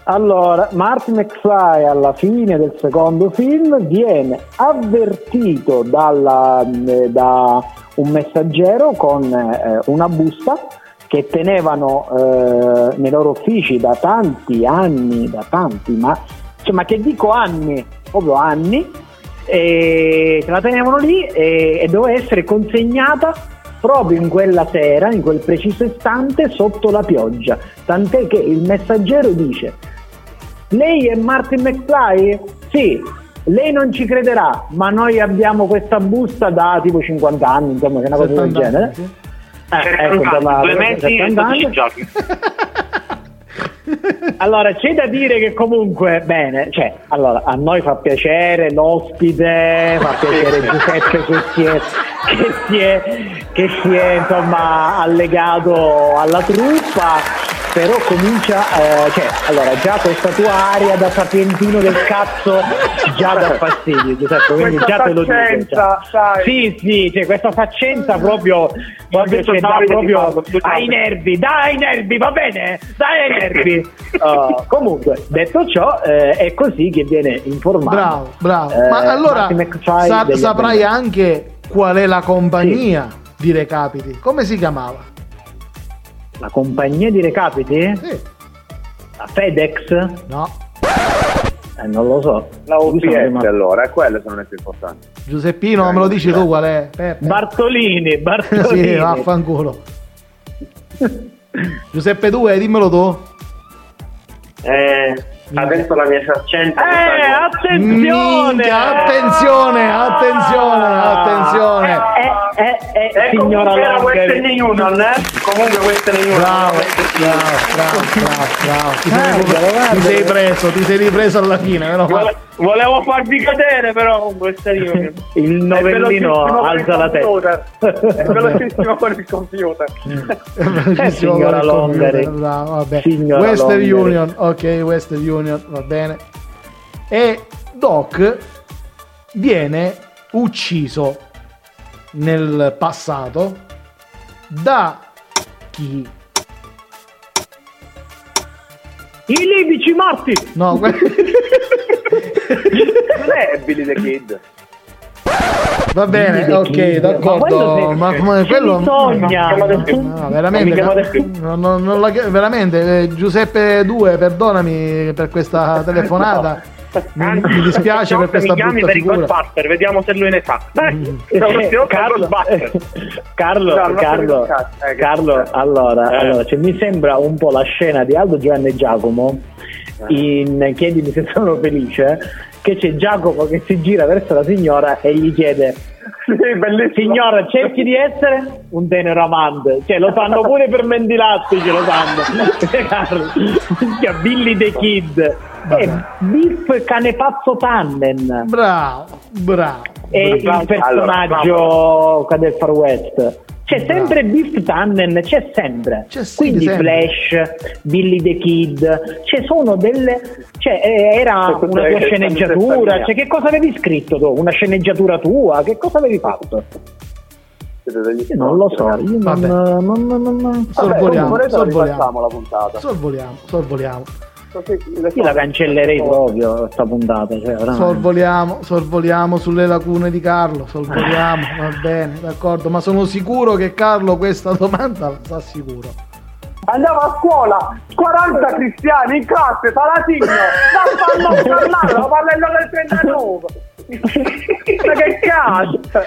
Speaker 2: Allora, Martin McFly alla fine del secondo film viene avvertito dalla- eh, da un messaggero con eh, una busta che tenevano eh, nei loro uffici da tanti anni, da tanti, ma, cioè, ma che dico anni, proprio anni, e la tenevano lì e, e doveva essere consegnata proprio in quella sera, in quel preciso istante, sotto la pioggia. Tant'è che il messaggero dice: Lei è Martin McFly? Sì, lei non ci crederà, ma noi abbiamo questa busta da tipo 50 anni, insomma, che è una cosa del
Speaker 1: 70 anni,
Speaker 2: genere.
Speaker 1: sì.
Speaker 2: Eh, ecco, insomma,
Speaker 5: due mesi e
Speaker 2: 70 anni.
Speaker 5: 12 giorni.
Speaker 2: Allora, c'è da dire che comunque, bene, cioè, allora, a noi fa piacere l'ospite, fa piacere Giuseppe è, che si è, che si è insomma allegato alla truppa, però comincia, eh, cioè, allora, già questa tua aria da sapientino del cazzo già dà fastidio, Giuseppe, quindi
Speaker 3: Questa
Speaker 2: già te lo dico.
Speaker 3: sai.
Speaker 2: Sì, sì, cioè, questa faccenza proprio, proprio cioè, dà proprio ai nervi, dai ai nervi, va bene, dai ai nervi. Uh, comunque, detto ciò, eh, è così che viene informato.
Speaker 1: Bravo, bravo.
Speaker 2: Eh,
Speaker 1: Ma allora sa- saprai anche qual è la compagnia di Recapiti? Come si chiamava?
Speaker 2: La compagnia di recapiti?
Speaker 1: Sì.
Speaker 2: La FedEx?
Speaker 1: No,
Speaker 2: Eh, non lo so.
Speaker 3: La OPS allora, è quello sono le più importanti.
Speaker 1: Giuseppino, me lo dici tu qual è? Peppe?
Speaker 2: Bartolini, Bartolini.
Speaker 1: sì, vaffanculo. Giuseppe 2, dimmelo tu.
Speaker 5: Eh, adesso la mia saccente.
Speaker 2: Eh, attenzione!
Speaker 1: Minchia, attenzione, attenzione, attenzione.
Speaker 2: Eh, eh, eh,
Speaker 5: Eh,
Speaker 2: signora
Speaker 5: comunque era. Western Union, eh? Comunque Western Union.
Speaker 1: Bravo, bravo, bravo, bravo, bravo. Ti sei,
Speaker 2: Guarda, guarda.
Speaker 1: ti sei preso, ti sei ripreso alla fine, meno male.
Speaker 5: Vole- Volevo farvi cadere, però con Western Union.
Speaker 2: Il
Speaker 5: È
Speaker 2: novellino
Speaker 5: velocissimo con il
Speaker 2: alza la testa.
Speaker 5: È velocissimo con il computer.
Speaker 1: Bravissimo,
Speaker 2: Eh, signora
Speaker 1: col computer,
Speaker 2: Longari.
Speaker 1: bravo, vabbè.
Speaker 2: Signora
Speaker 1: Western. Union, ok, Western Union, va bene. E Doc viene ucciso nel passato da chi?
Speaker 2: I libici morti!
Speaker 1: No, que-
Speaker 3: Non è Billy the Kid.
Speaker 1: Va bene, ok, d'accordo.
Speaker 2: Ma
Speaker 1: Ma,
Speaker 2: quello
Speaker 1: ma
Speaker 2: se-
Speaker 1: quello
Speaker 2: bisogna.
Speaker 1: No,
Speaker 5: Non
Speaker 1: veramente,
Speaker 5: mi chiamate più.
Speaker 1: no, no, non la- veramente eh, Giuseppe 2, perdonami per questa telefonata. Mi, mi dispiace per questa
Speaker 5: mi chiami
Speaker 1: brutta
Speaker 5: per i
Speaker 1: figura.
Speaker 5: Ghostbuster, vediamo se lui ne sa. Dai,
Speaker 2: Eh, Carlo,
Speaker 5: Ghostbuster.
Speaker 2: Carlo,
Speaker 3: No, non
Speaker 2: Carlo,
Speaker 3: eh,
Speaker 2: Carlo, allora,
Speaker 5: Eh.
Speaker 2: allora cioè, mi sembra un po' la scena di Aldo Giovanni e Giacomo
Speaker 3: Eh.
Speaker 2: in Chiedimi se sono felice che c'è Giacomo che si gira verso la signora e gli chiede
Speaker 3: Sì,
Speaker 2: signora cerchi di essere un tenero amante? Cioè lo fanno pure per Mendilatti ce lo fanno. Minchia, Billy the Kid. E Biff Canepazzo Tannen
Speaker 1: Bravo, bravo.
Speaker 2: e il
Speaker 3: Allora,
Speaker 2: personaggio del Far West. C'è sempre Biff Tannen, c'è sempre.
Speaker 1: C'è sì,
Speaker 2: Quindi
Speaker 1: sempre.
Speaker 2: Flash, Billy the Kid, ci sono delle. Cioè, eh, era
Speaker 3: C'è
Speaker 2: una tua sceneggiatura. Cioè, che cosa avevi scritto tu? Una sceneggiatura tua? Che cosa avevi fatto? Non lo so, io non.
Speaker 1: Vabbè.
Speaker 2: non, non, non, non-
Speaker 1: Sorvoliamo,
Speaker 3: Vabbè,
Speaker 1: sorvoliamo.
Speaker 3: rifacciamo la puntata.
Speaker 1: Sorvoliamo, sorvoliamo.
Speaker 3: Così,
Speaker 2: Io la cancellerei proprio questa puntata. Cioè.
Speaker 1: Sorvoliamo, sorvoliamo sulle lacune di Carlo, sorvoliamo, va bene, d'accordo, ma sono sicuro che Carlo questa domanda la sa sicuro.
Speaker 3: Andiamo a scuola, 40 cristiani in classe, Palatino, ma fanno parlare, lo parlello del 39. Ma che cazzo?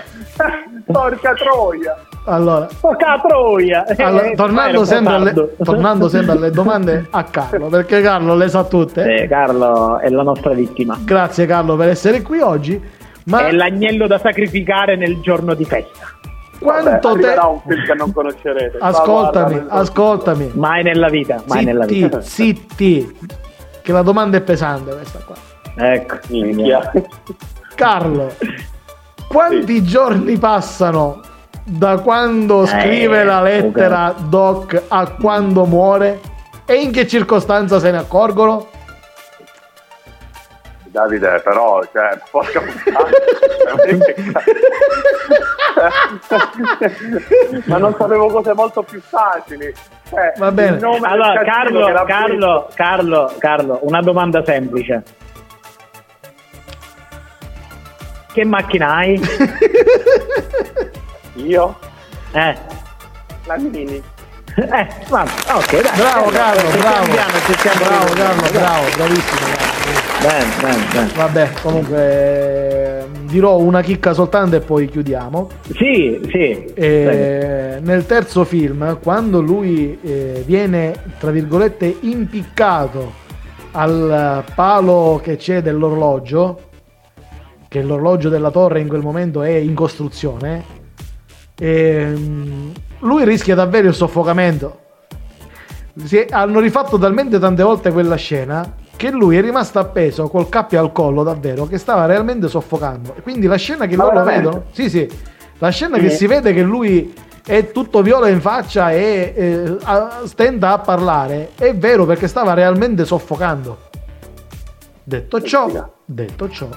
Speaker 3: Porca troia.
Speaker 1: Allora,
Speaker 2: Porca troia!
Speaker 1: allora,
Speaker 2: Eh,
Speaker 1: tornando,
Speaker 2: era
Speaker 1: sempre alle, tornando sempre alle domande a Carlo, perché Carlo le sa tutte.
Speaker 2: Eh, Carlo è la nostra vittima.
Speaker 1: Grazie Carlo per essere qui oggi. Ma
Speaker 2: È l'agnello da sacrificare nel giorno di festa.
Speaker 1: quanto
Speaker 3: Vabbè,
Speaker 1: te...
Speaker 3: un film che non conoscerete.
Speaker 1: Ascoltami,
Speaker 3: guarda,
Speaker 1: ascoltami.
Speaker 2: Mai nella vita, mai nella
Speaker 1: Zitti,
Speaker 2: vita.
Speaker 1: zitti. Che la domanda è pesante questa qua.
Speaker 2: Ecco.
Speaker 1: Carlo, quanti giorni passano da quando scrive la lettera Doc a quando muore? E in che circostanza se ne accorgono?
Speaker 3: Davide, però, cioè, porca puttana. Ma non sapevo cose molto più facili. Cioè,
Speaker 1: Va bene.
Speaker 2: Allora, Carlo, Carlo, Carlo, Carlo, una domanda semplice. Che macchina hai?
Speaker 3: Io?
Speaker 2: Eh,
Speaker 3: La Mini.
Speaker 2: Eh, va, ok, dai.
Speaker 1: Bravo Carlo, bravo. Bravo. Carlo, bravo, bravissimo. bravo.
Speaker 2: Bene, bene, bene.
Speaker 1: Vabbè, comunque eh, dirò una chicca soltanto e poi chiudiamo.
Speaker 2: Sì, sì.
Speaker 1: Eh, nel terzo film, quando lui eh, viene, tra virgolette, impiccato al palo che c'è dell'orologio, che l'orologio della torre in quel momento è in costruzione, ehm, lui rischia davvero il soffocamento. Si- hanno rifatto talmente tante volte quella scena che lui è rimasto appeso col cappio al collo davvero che stava realmente soffocando e quindi la scena che
Speaker 2: Ma
Speaker 1: loro
Speaker 2: veramente?
Speaker 1: vedono sì sì la scena
Speaker 2: Sì.
Speaker 1: che si vede che lui è tutto viola in faccia e eh, stenta a parlare è vero perché stava realmente soffocando detto ciò detto ciò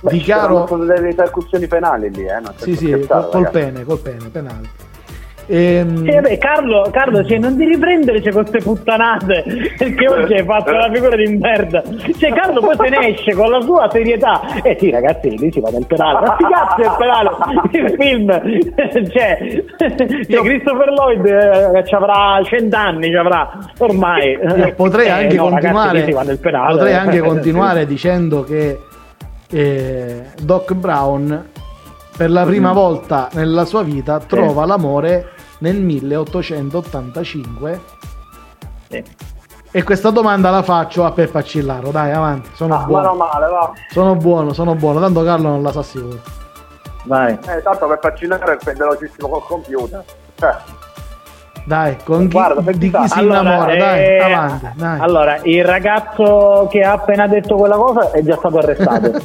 Speaker 3: Beh, ci saranno delle ripercussioni penali lì, eh?
Speaker 1: Sì sì col, col
Speaker 3: ragazzi.
Speaker 1: pene col pene penale Ehm,
Speaker 2: Sì, vabbè, Carlo, Carlo cioè, non ti riprendere con queste puttanate perché oggi hai fatto una figura di merda. Cioè, Carlo poi se ne esce con la sua serietà. E sì, ragazzi, lì si va nel penale. Ma sti cazzo è il penale? Il film, cioè, cioè Christopher Lloyd eh, ci avrà cent'anni, ci avrà ormai.
Speaker 1: Io potrei
Speaker 2: Eh,
Speaker 1: anche
Speaker 2: no, ragazzi,
Speaker 1: continuare
Speaker 2: penale.
Speaker 1: potrei anche continuare dicendo che eh, Doc Brown per la prima
Speaker 2: Mm.
Speaker 1: volta nella sua vita trova l'amore nel 1885
Speaker 2: Sì.
Speaker 1: e questa domanda la faccio a Peppa Cillaro dai avanti sono
Speaker 3: Ah,
Speaker 1: buono
Speaker 3: no male, va.
Speaker 1: sono buono sono buono tanto Carlo non la sa sicuro
Speaker 2: Vai.
Speaker 3: Eh, tanto per vaccinare è velocissimo col computer. Eh.
Speaker 1: dai con chi,
Speaker 3: Guarda, per
Speaker 1: di
Speaker 3: chi
Speaker 1: chi si
Speaker 2: Allora,
Speaker 1: innamora
Speaker 2: eh,
Speaker 1: dai avanti dai.
Speaker 2: Allora, il ragazzo che ha appena detto quella cosa è già stato arrestato.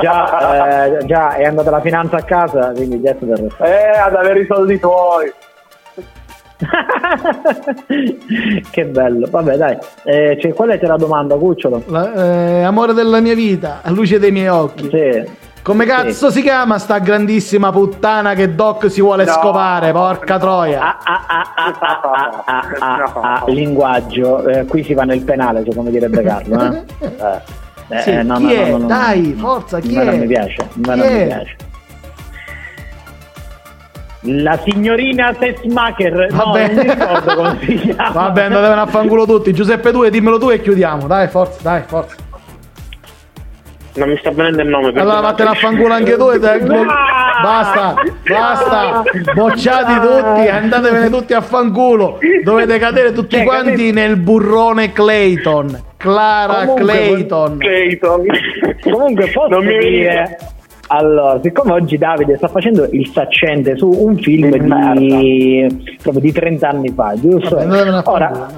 Speaker 2: già, eh, già è andata la finanza a casa, quindi già è stato arrestato.
Speaker 3: Eh, ad avere i soldi tuoi.
Speaker 2: che bello. Vabbè, dai. Eh, cioè, qual è la domanda, Cucciolo?
Speaker 1: La- eh, amore della mia vita a luce dei miei occhi
Speaker 2: Sì.
Speaker 1: Come cazzo sì. si chiama sta grandissima puttana che Doc si vuole
Speaker 3: no,
Speaker 1: scopare? Porca
Speaker 2: no. troia! Linguaggio, qui si va nel penale, come direbbe Carlo.
Speaker 1: Chi è? Dai, forza, chi è?
Speaker 2: Non mi piace, non mi piace. La signorina Sesmacher, no,
Speaker 1: Vabbè.
Speaker 2: non mi ricordo come si chiama.
Speaker 1: Vabbè, andate a fanculo tutti. Giuseppe 2, dimmelo tu e chiudiamo. Dai, forza, dai, forza.
Speaker 5: Non mi sta venendo il nome.
Speaker 1: Allora vattene a fanculo anche tu e non- Basta, basta. Bocciati tutti, andatevene tutti a fanculo. Dovete cadere tutti
Speaker 2: Cioè,
Speaker 1: quanti
Speaker 2: capito?
Speaker 1: nel burrone Clayton. Clara
Speaker 2: Comunque,
Speaker 1: Clayton.
Speaker 5: Clayton.
Speaker 2: Comunque posso
Speaker 5: Non mi
Speaker 2: dire... Allora, siccome oggi Davide sta facendo il saccente su un film
Speaker 3: Di
Speaker 2: proprio di 30 anni fa, giusto?
Speaker 1: Vabbè,
Speaker 2: Ora.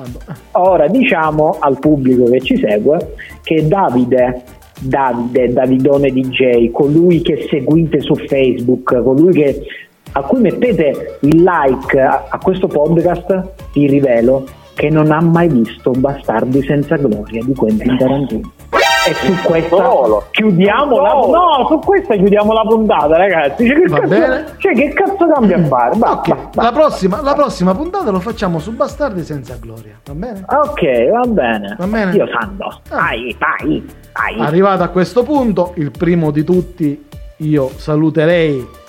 Speaker 2: Ora diciamo al pubblico che ci segue che Davide, Davide, Davidone DJ, colui che seguite su Facebook, colui che, a cui mettete il like a, a questo podcast, vi rivelo che non ha mai visto Bastardi senza gloria di Quentin Tarantino. E su questa
Speaker 3: Solo.
Speaker 2: chiudiamo la no, su questa chiudiamo la puntata, ragazzi. Cioè, che,
Speaker 1: Va
Speaker 2: cazzo,
Speaker 1: bene.
Speaker 2: cioè, che cazzo cambia a fare? Va,
Speaker 1: Ok,
Speaker 2: va, va.
Speaker 1: la prossima, la prossima puntata lo facciamo su Bastardi senza gloria. Va bene?
Speaker 2: Ok, va bene.
Speaker 1: Va bene.
Speaker 2: Dio santo.
Speaker 1: Ah.
Speaker 2: Vai, vai, vai.
Speaker 1: Arrivato a questo punto, il primo di tutti, io saluterei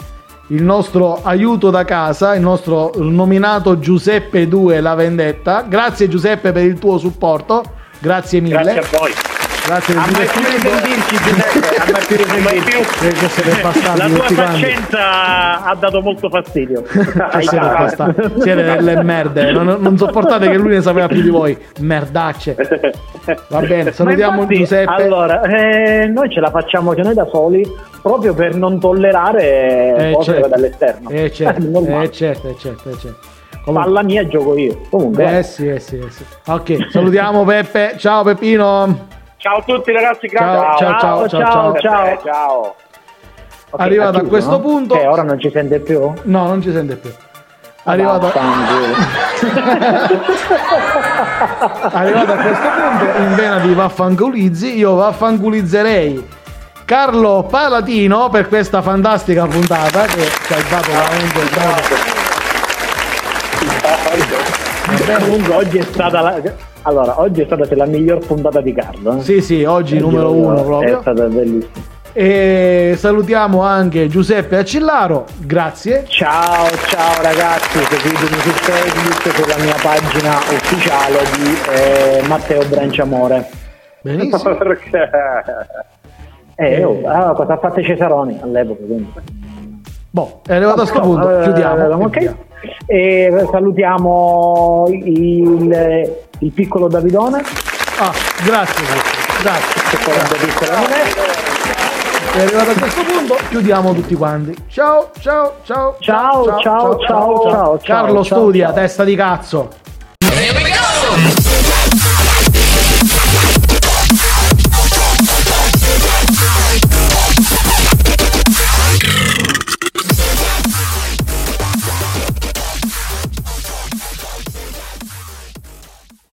Speaker 1: il nostro aiuto da casa, il nostro nominato Giuseppe 2 La Vendetta. Grazie Giuseppe per il tuo supporto. Grazie mille.
Speaker 5: Grazie a voi.
Speaker 1: Grazie del
Speaker 2: A mai più risentirci, Giuseppe. A mai più risentirci.
Speaker 1: Eh,
Speaker 2: La tua faccenza ha dato molto fastidio.
Speaker 1: Siete delle merde, non, non sopportate che lui ne sapeva più di voi, merdacce. Va bene, salutiamo
Speaker 2: infatti,
Speaker 1: Giuseppe.
Speaker 2: Allora, eh, noi ce la facciamo che noi da soli proprio per non tollerare
Speaker 1: Eh,
Speaker 2: cose
Speaker 1: certo.
Speaker 2: dall'esterno.
Speaker 1: Eh certo, eh certo, eh certo, eh certo. Comunque-
Speaker 2: Palla mia gioco io. Comunque,
Speaker 1: Eh sì, eh sì, eh sì. Ok, salutiamo Peppe. Ciao Peppino.
Speaker 5: Ciao a tutti ragazzi,
Speaker 1: Ciao,
Speaker 5: grazie.
Speaker 1: ciao, ciao, ciao, ciao.
Speaker 2: ciao.
Speaker 3: Eh, ciao.
Speaker 2: ok,
Speaker 1: arrivato
Speaker 2: ha
Speaker 1: a questo
Speaker 2: no?
Speaker 1: punto-
Speaker 2: Che ora non ci sente più?
Speaker 1: No, non ci sente più. Arrivato, arrivato a questo punto, in vena di vaffanculizzi, io vaffanculizzerei Carlo Palatino per questa fantastica puntata che ci ha dato veramente
Speaker 2: Comunque oggi è stata la... Allora, oggi è stata la miglior puntata di Carlo. eh.
Speaker 1: Sì, sì, oggi
Speaker 2: Eh,
Speaker 1: numero uno
Speaker 2: È
Speaker 1: proprio.
Speaker 2: stata bellissima.
Speaker 1: E salutiamo anche Giuseppe Accillaro, grazie.
Speaker 2: Ciao, ciao ragazzi, seguitemi su Facebook sulla mia pagina ufficiale di eh, Matteo Branciamore.
Speaker 1: Benissimo.
Speaker 2: Perché? Eh, oh, ah, cosa ha fatto Cesaroni all'epoca? Quindi.
Speaker 1: Boh, è arrivato a sto punto,
Speaker 2: Eh,
Speaker 1: chiudiamo.
Speaker 2: ok.
Speaker 1: e.
Speaker 2: E salutiamo il, il piccolo Davidone.
Speaker 1: Ah, grazie, grazie.
Speaker 2: Non è.
Speaker 1: È arrivato a questo punto, chiudiamo tutti quanti. Ciao, ciao, ciao.
Speaker 2: Ciao, ciao, ciao, ciao, ciao,
Speaker 1: Carlo
Speaker 2: ciao,
Speaker 1: studia,
Speaker 2: ciao.
Speaker 1: testa di cazzo.
Speaker 7: Here we go!